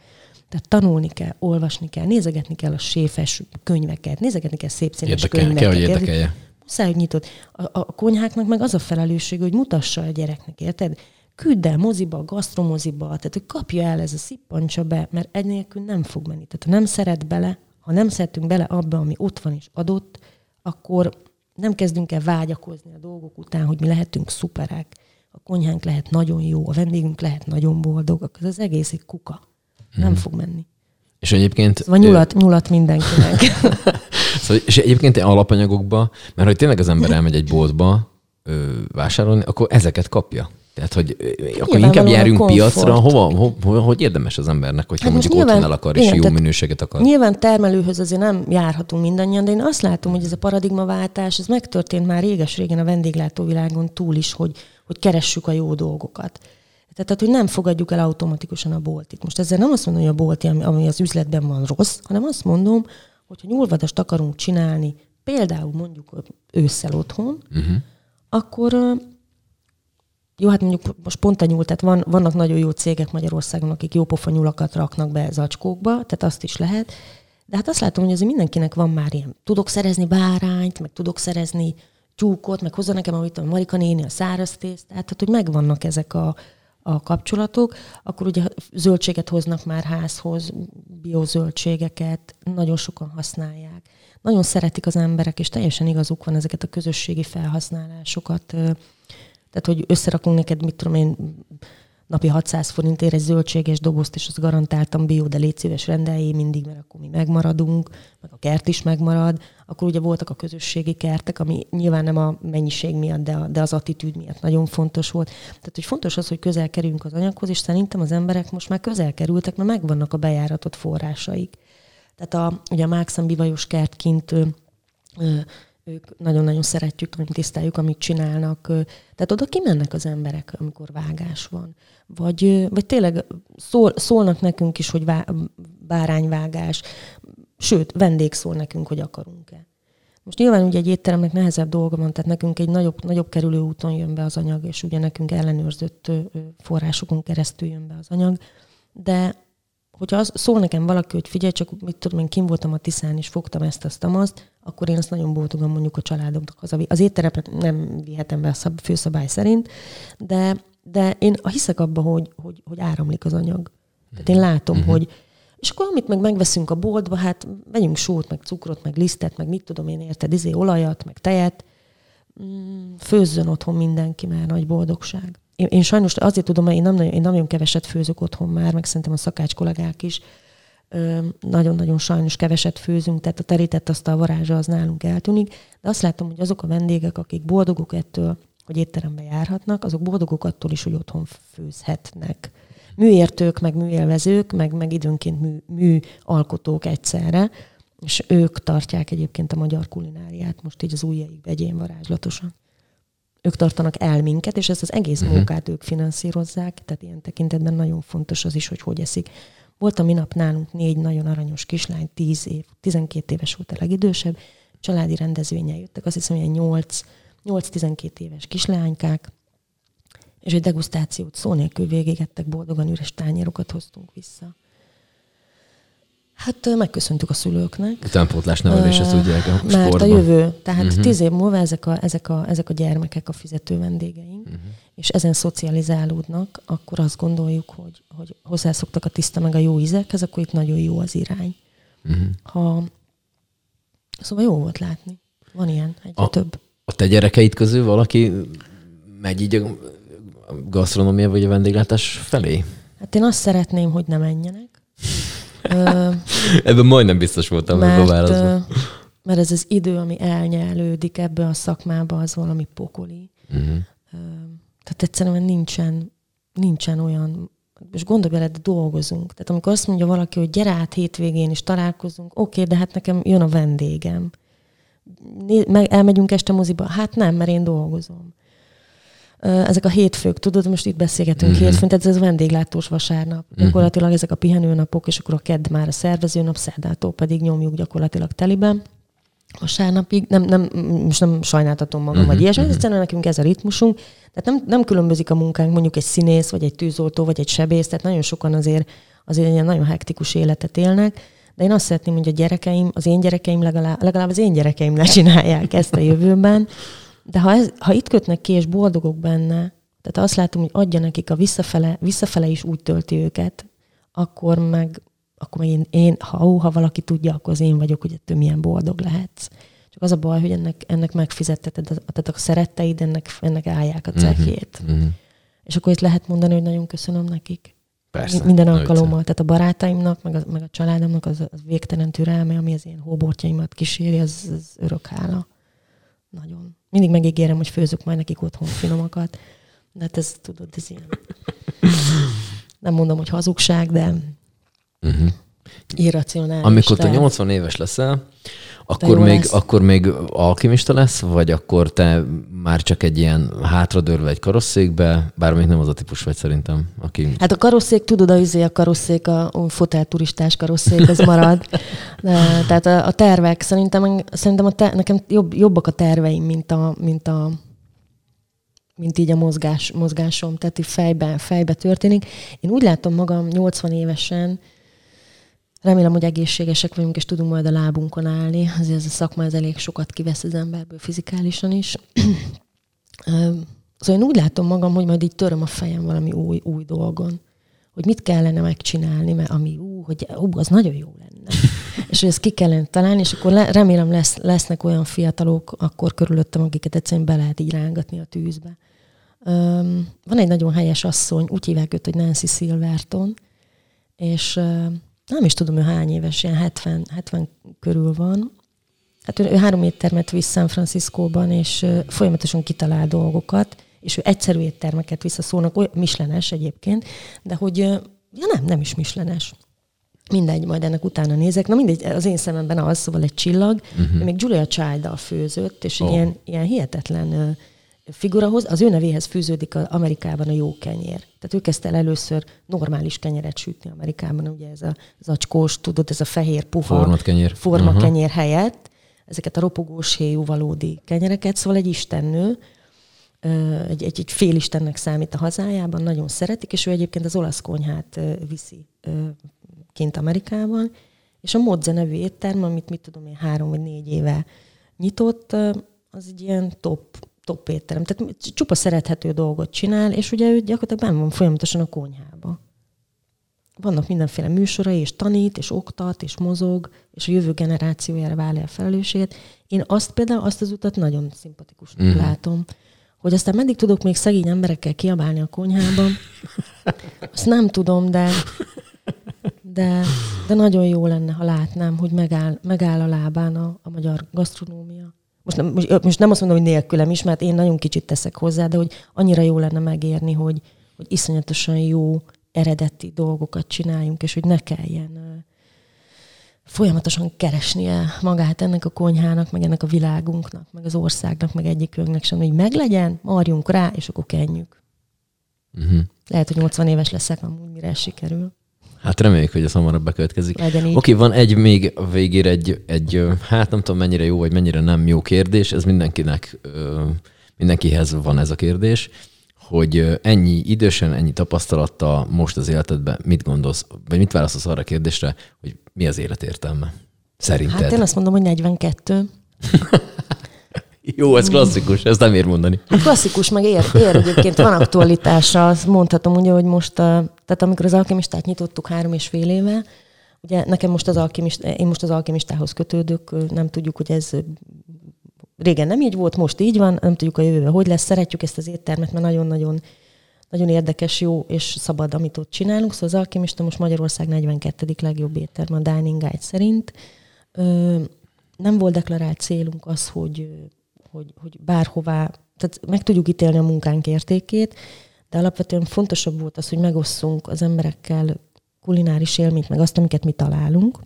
Tehát tanulni kell, olvasni kell, nézegetni kell a séfes könyveket, nézegetni kell szép színes Érdekel, könyveket. kell, hogy érdekelje. Muszáj, hogy nyitod. A, a konyháknak meg az a felelősség, hogy mutassa a gyereknek, érted? Küld el moziba, gasztromoziba, tehát hogy kapja el ez a szippantsa be, mert egy nélkül nem fog menni. Tehát ha nem szeret bele, ha nem szeretünk bele abba, ami ott van és adott, akkor nem kezdünk el vágyakozni a dolgok után, hogy mi lehetünk szuperek, a konyhánk lehet nagyon jó, a vendégünk lehet nagyon boldog, akkor az egész egy kuka. Nem hmm. fog menni. És egyébként... Szóval nyulat, nyulat mindenkinek. szóval, és egyébként alapanyagokba, mert hogy tényleg az ember elmegy egy boltba ö, vásárolni, akkor ezeket kapja. Tehát, hogy akkor inkább járjunk piacra, hova, ho, ho, hogy érdemes az embernek, hogyha hát mondjuk nyilván, otthon el akar, és igen, jó minőséget akar. Nyilván termelőhöz azért nem járhatunk mindannyian, de én azt látom, hogy ez a paradigmaváltás, ez megtörtént már réges-régen a vendéglátóvilágon túl is, hogy, hogy keressük a jó dolgokat. Tehát, hogy nem fogadjuk el automatikusan a boltit. Most ezzel nem azt mondom, hogy a bolti, ami, ami az üzletben van rossz, hanem azt mondom, hogy ha nyúlvadast akarunk csinálni, például mondjuk ősszel otthon, uh-huh. akkor jó, hát mondjuk most pont a nyúl, tehát van, vannak nagyon jó cégek Magyarországon, akik jó pofa nyulakat raknak be zacskókba, tehát azt is lehet. De hát azt látom, hogy azért mindenkinek van már ilyen, tudok szerezni bárányt, meg tudok szerezni tyúkot, meg hozza nekem, amit a Marika néni, a száraz tésztát, tehát hogy megvannak ezek a, a kapcsolatok, akkor ugye zöldséget hoznak már házhoz, biozöldségeket, nagyon sokan használják. Nagyon szeretik az emberek, és teljesen igazuk van ezeket a közösségi felhasználásokat. Tehát, hogy összerakunk neked, mit tudom én, napi 600 forintért egy zöldséges dobozt, és az garantáltam bió, de légy szíves rendeljé mindig, mert akkor mi megmaradunk, meg a kert is megmarad. Akkor ugye voltak a közösségi kertek, ami nyilván nem a mennyiség miatt, de, a, de az attitűd miatt nagyon fontos volt. Tehát, hogy fontos az, hogy közel kerüljünk az anyaghoz, és szerintem az emberek most már közel kerültek, mert megvannak a bejáratott forrásaik. Tehát a, ugye a Mákszan bivajos kert kint ö, ö, ők nagyon-nagyon szeretjük, nagyon tiszteljük, amit csinálnak. Tehát oda kimennek az emberek, amikor vágás van. Vagy, vagy tényleg szól, szólnak nekünk is, hogy vá, bárányvágás, sőt, vendég szól nekünk, hogy akarunk-e. Most nyilván ugye egy étteremnek nehezebb dolga van, tehát nekünk egy nagyobb, nagyobb kerülő úton jön be az anyag, és ugye nekünk ellenőrzött forrásokon keresztül jön be az anyag, de hogyha az, szól nekem valaki, hogy figyelj, csak mit tudom, én kim voltam a Tiszán, és fogtam ezt, azt, azt, akkor én azt nagyon boldogan mondjuk a családomnak hazavi. Az étterepet nem vihetem be a szab, főszabály szerint, de, de én hiszek abba, hogy, hogy, hogy áramlik az anyag. Tehát én látom, uh-huh. hogy és akkor amit meg megveszünk a boltba, hát vegyünk sót, meg cukrot, meg lisztet, meg mit tudom én, érted, izé, olajat, meg tejet, mm, főzzön otthon mindenki, mert nagy boldogság én, én sajnos azért tudom, mert én, nem, én nagyon keveset főzök otthon már, meg szerintem a szakács kollégák is, nagyon-nagyon sajnos keveset főzünk, tehát a terített azt a varázsa az nálunk eltűnik, de azt látom, hogy azok a vendégek, akik boldogok ettől, hogy étterembe járhatnak, azok boldogok attól is, hogy otthon főzhetnek. Műértők, meg műélvezők, meg, meg időnként mű, műalkotók egyszerre, és ők tartják egyébként a magyar kulináriát most így az ujjaik vegyén varázslatosan ők tartanak el minket, és ezt az egész uh-huh. munkát ők finanszírozzák, tehát ilyen tekintetben nagyon fontos az is, hogy hogy eszik. Volt a minap nálunk négy nagyon aranyos kislány, 10 év, 12 éves volt a legidősebb, családi rendezvényen jöttek, azt hiszem, hogy 8-12 éves kislánykák, és egy degustációt szó nélkül végégettek, boldogan üres tányérokat hoztunk vissza. Hát megköszöntük a szülőknek. Utánpótlás nevelés, ezt tudják a sportban. Mert a jövő, tehát uh-huh. tíz év múlva ezek a, ezek, a, ezek a gyermekek a fizető vendégeink, uh-huh. és ezen szocializálódnak, akkor azt gondoljuk, hogy, hogy hozzászoktak a tiszta meg a jó ízekhez, akkor itt nagyon jó az irány. Uh-huh. Ha... Szóval jó volt látni. Van ilyen, egyre a, több. A te gyerekeid közül valaki Megy így a gasztronómia vagy a vendéglátás felé? Hát én azt szeretném, hogy ne menjenek. Ebben majdnem biztos voltam mert, válaszban. Mert ez az idő, ami elnyelődik ebbe a szakmába, az valami pokoli. Uh-huh. Tehát egyszerűen nincsen, nincsen olyan, és gondolj bele, de dolgozunk. Tehát amikor azt mondja valaki, hogy gyere át hétvégén is találkozunk, oké, okay, de hát nekem jön a vendégem. Meg elmegyünk este moziba? Hát nem, mert én dolgozom ezek a hétfők, tudod, most itt beszélgetünk mm-hmm. hétfőn, tehát ez vendéglátós vasárnap. Mm-hmm. Gyakorlatilag ezek a pihenőnapok, és akkor a kedd már a szervezőnap, szerdától pedig nyomjuk gyakorlatilag teliben. Vasárnapig, nem, nem, most nem sajnáltatom magam, mm-hmm. vagy ilyesmi, mm-hmm. egyszerűen nekünk ez a ritmusunk. Tehát nem, nem különbözik a munkánk mondjuk egy színész, vagy egy tűzoltó, vagy egy sebész, tehát nagyon sokan azért, azért ilyen nagyon hektikus életet élnek. De én azt szeretném, hogy a gyerekeim, az én gyerekeim legalább, legalább az én gyerekeim ne csinálják ezt a jövőben, de ha, ez, ha itt kötnek ki, és boldogok benne, tehát azt látom, hogy adja nekik a visszafele, visszafele is úgy tölti őket, akkor meg, akkor meg én, én ha, ó, ha valaki tudja, akkor az én vagyok, hogy ettől milyen boldog lehetsz. Csak az a baj, hogy ennek, ennek megfizetteted, tehát a szeretteid ennek, ennek állják a mhm, cehjét. Uh-huh. És akkor itt lehet mondani, hogy nagyon köszönöm nekik. Persze. Minden alkalommal. Tehát a barátaimnak, meg a, meg a családomnak az, az végtelen türelme, ami az én hóbortjaimat kíséri, az, az örök hála. Nagyon. Mindig megígérem, hogy főzök majd nekik otthon finomakat. De hát ez, tudod, ez ilyen. Nem mondom, hogy hazugság, de uh-huh. irracionális. Amikor te 80 éves leszel, akkor még, lesz. akkor még alkimista lesz, vagy akkor te már csak egy ilyen hátradőrve egy karosszékbe, bár még nem az a típus vagy szerintem, aki... Hát a karosszék, tudod, a, izé a karosszék, a, fotelturistás karosszék, ez marad. Tehát a, a, tervek, szerintem, szerintem a te, nekem jobb, jobbak a terveim, mint a, mint a mint így a mozgás, mozgásom, tehát így fejbe, fejbe történik. Én úgy látom magam 80 évesen, Remélem, hogy egészségesek vagyunk, és tudunk majd a lábunkon állni. Azért ez a szakma ez elég sokat kivesz az emberből fizikálisan is. szóval én úgy látom magam, hogy majd így töröm a fejem valami új, új dolgon. Hogy mit kellene megcsinálni, mert ami ú, hogy ú, az nagyon jó lenne. És hogy ezt ki kellene találni, és akkor le, remélem lesz, lesznek olyan fiatalok akkor körülöttem, akiket egyszerűen be lehet így rángatni a tűzbe. Um, van egy nagyon helyes asszony, úgy hívják őt, hogy Nancy Silverton, és uh, nem is tudom, ő hány éves, ilyen 70, 70 körül van. Hát ő, ő három éttermet visz San Franciscóban, és folyamatosan kitalál dolgokat, és ő egyszerű éttermeket visszaszólnak, olyan mislenes egyébként, de hogy, ja nem, nem is mislenes. Mindegy, majd ennek utána nézek. Na mindegy, az én szememben az, szóval egy csillag. Uh-huh. Még Julia child főzött, és oh. ilyen, ilyen hihetetlen figurahoz, az ő nevéhez fűződik az Amerikában a jó kenyér. Tehát ő kezdte el először normális kenyeret sütni Amerikában, ugye ez a zacskós, tudod, ez a fehér puha Format kenyér. forma uh-huh. kenyér helyett, ezeket a ropogós héjú valódi kenyereket, szóval egy istennő, egy, egy, egy félistennek számít a hazájában, nagyon szeretik, és ő egyébként az olasz konyhát viszi kint Amerikában, és a Modze nevű étterm, amit mit tudom én három vagy négy éve nyitott, az egy ilyen top top étterem. Tehát csupa szerethető dolgot csinál, és ugye ő gyakorlatilag benn van folyamatosan a konyhába. Vannak mindenféle műsorai, és tanít, és oktat, és mozog, és a jövő generációjára vállalja a felelősséget. Én azt például, azt az utat nagyon szimpatikusnak mm. látom. Hogy aztán meddig tudok még szegény emberekkel kiabálni a konyhában, azt nem tudom, de, de, de nagyon jó lenne, ha látnám, hogy megáll, megáll a lábán a, a magyar gasztronómia most nem, most, most nem azt mondom, hogy nélkülem is, mert én nagyon kicsit teszek hozzá, de hogy annyira jó lenne megérni, hogy, hogy iszonyatosan jó eredeti dolgokat csináljunk, és hogy ne kelljen folyamatosan keresnie magát ennek a konyhának, meg ennek a világunknak, meg az országnak, meg egyikünknek sem, hogy meglegyen, marjunk rá, és akkor kenjük. Uh-huh. Lehet, hogy 80 éves leszek, amúgy mire sikerül. Hát reméljük, hogy ez hamarabb bekövetkezik. Oké, okay, van egy még a végére egy, egy, hát nem tudom mennyire jó, vagy mennyire nem jó kérdés, ez mindenkinek, mindenkihez van ez a kérdés, hogy ennyi idősen, ennyi tapasztalattal most az életedben mit gondolsz, vagy mit válaszolsz arra a kérdésre, hogy mi az élet értelme? Szerinted? Hát én azt mondom, hogy 42. Jó, ez klasszikus, ezt nem ér mondani. Hát klasszikus, meg ér, ér egyébként, van aktualitása, azt mondhatom ugye, hogy most, a, tehát amikor az alkimistát nyitottuk három és fél éve, ugye nekem most az alkimist, én most az alkimistához kötődök, nem tudjuk, hogy ez régen nem így volt, most így van, nem tudjuk a jövőben, hogy lesz, szeretjük ezt az éttermet, mert nagyon-nagyon nagyon érdekes, jó és szabad, amit ott csinálunk. Szóval az Alkimista most Magyarország 42. legjobb étterem a Dining Guide szerint. Ö, nem volt deklarált célunk az, hogy, hogy, hogy bárhová, tehát meg tudjuk ítélni a munkánk értékét, de alapvetően fontosabb volt az, hogy megosszunk az emberekkel kulináris élményt, meg azt, amiket mi találunk.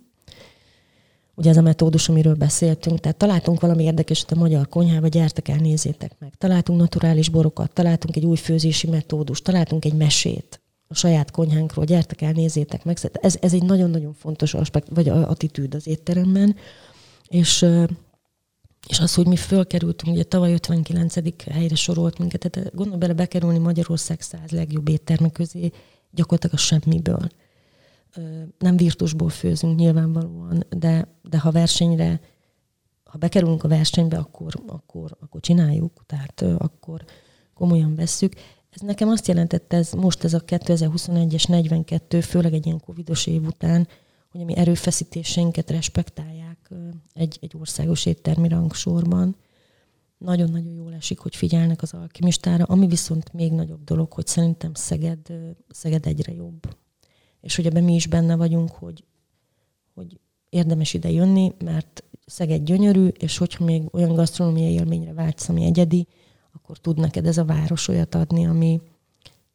Ugye ez a metódus, amiről beszéltünk, tehát találtunk valami érdekeset a magyar konyhába, gyertek el, nézzétek meg. Találtunk naturális borokat, találtunk egy új főzési metódus, találtunk egy mesét a saját konyhánkról, gyertek el, nézzétek meg. Ez, ez egy nagyon-nagyon fontos aspekt, vagy attitűd az étteremben. És, és az, hogy mi fölkerültünk, ugye tavaly 59. helyre sorolt minket, tehát gondolj bele bekerülni Magyarország száz legjobb éttermek közé, gyakorlatilag a semmiből nem virtusból főzünk nyilvánvalóan, de, de ha versenyre, ha bekerülünk a versenybe, akkor, akkor, akkor csináljuk, tehát akkor komolyan vesszük. Ez nekem azt jelentette, ez most ez a 2021-es 42, főleg egy ilyen covidos év után, hogy a mi erőfeszítéseinket respektálják egy, egy országos éttermi rangsorban. Nagyon-nagyon jól esik, hogy figyelnek az alkimistára, ami viszont még nagyobb dolog, hogy szerintem Szeged, Szeged egyre jobb és hogy ebben mi is benne vagyunk, hogy, hogy érdemes ide jönni, mert Szeged gyönyörű, és hogyha még olyan gasztronómiai élményre vágysz, ami egyedi, akkor tud neked ez a város olyat adni, ami,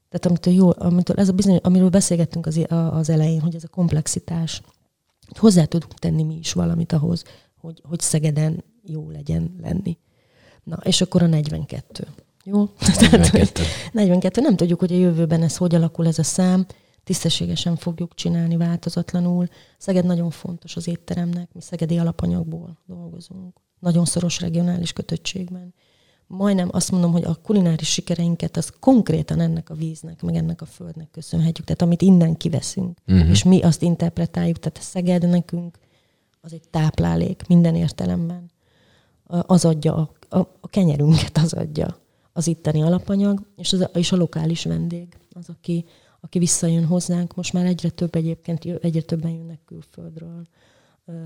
tehát amitől, jó, amitől ez a bizony, amiről beszélgettünk az, az elején, hogy ez a komplexitás, hozzá tudunk tenni mi is valamit ahhoz, hogy, hogy Szegeden jó legyen lenni. Na, és akkor a 42. Jó? 42. 42. Nem tudjuk, hogy a jövőben ez hogy alakul ez a szám tisztességesen fogjuk csinálni változatlanul. Szeged nagyon fontos az étteremnek, mi szegedi alapanyagból dolgozunk. Nagyon szoros regionális kötöttségben. Majdnem azt mondom, hogy a kulináris sikereinket az konkrétan ennek a víznek, meg ennek a földnek köszönhetjük. Tehát amit innen kiveszünk, uh-huh. és mi azt interpretáljuk, tehát Szeged nekünk az egy táplálék minden értelemben. Az adja, a, a, a kenyerünket az adja az itteni alapanyag, és, az, és a lokális vendég az, aki, aki visszajön hozzánk. Most már egyre több egyébként, egyre többen jönnek külföldről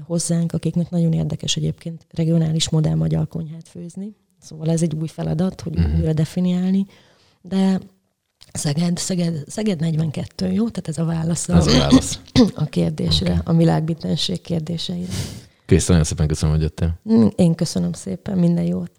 hozzánk, akiknek nagyon érdekes egyébként regionális modell magyar konyhát főzni. Szóval ez egy új feladat, hogy uh-huh. újra definiálni. De Szeged, Szeged, Szeged 42, jó? Tehát ez a válasz a, ez a, válasz. a kérdésre, okay. a világbitenség kérdéseire. Krisztus, nagyon szépen köszönöm, hogy jöttél. Én köszönöm szépen, minden jót.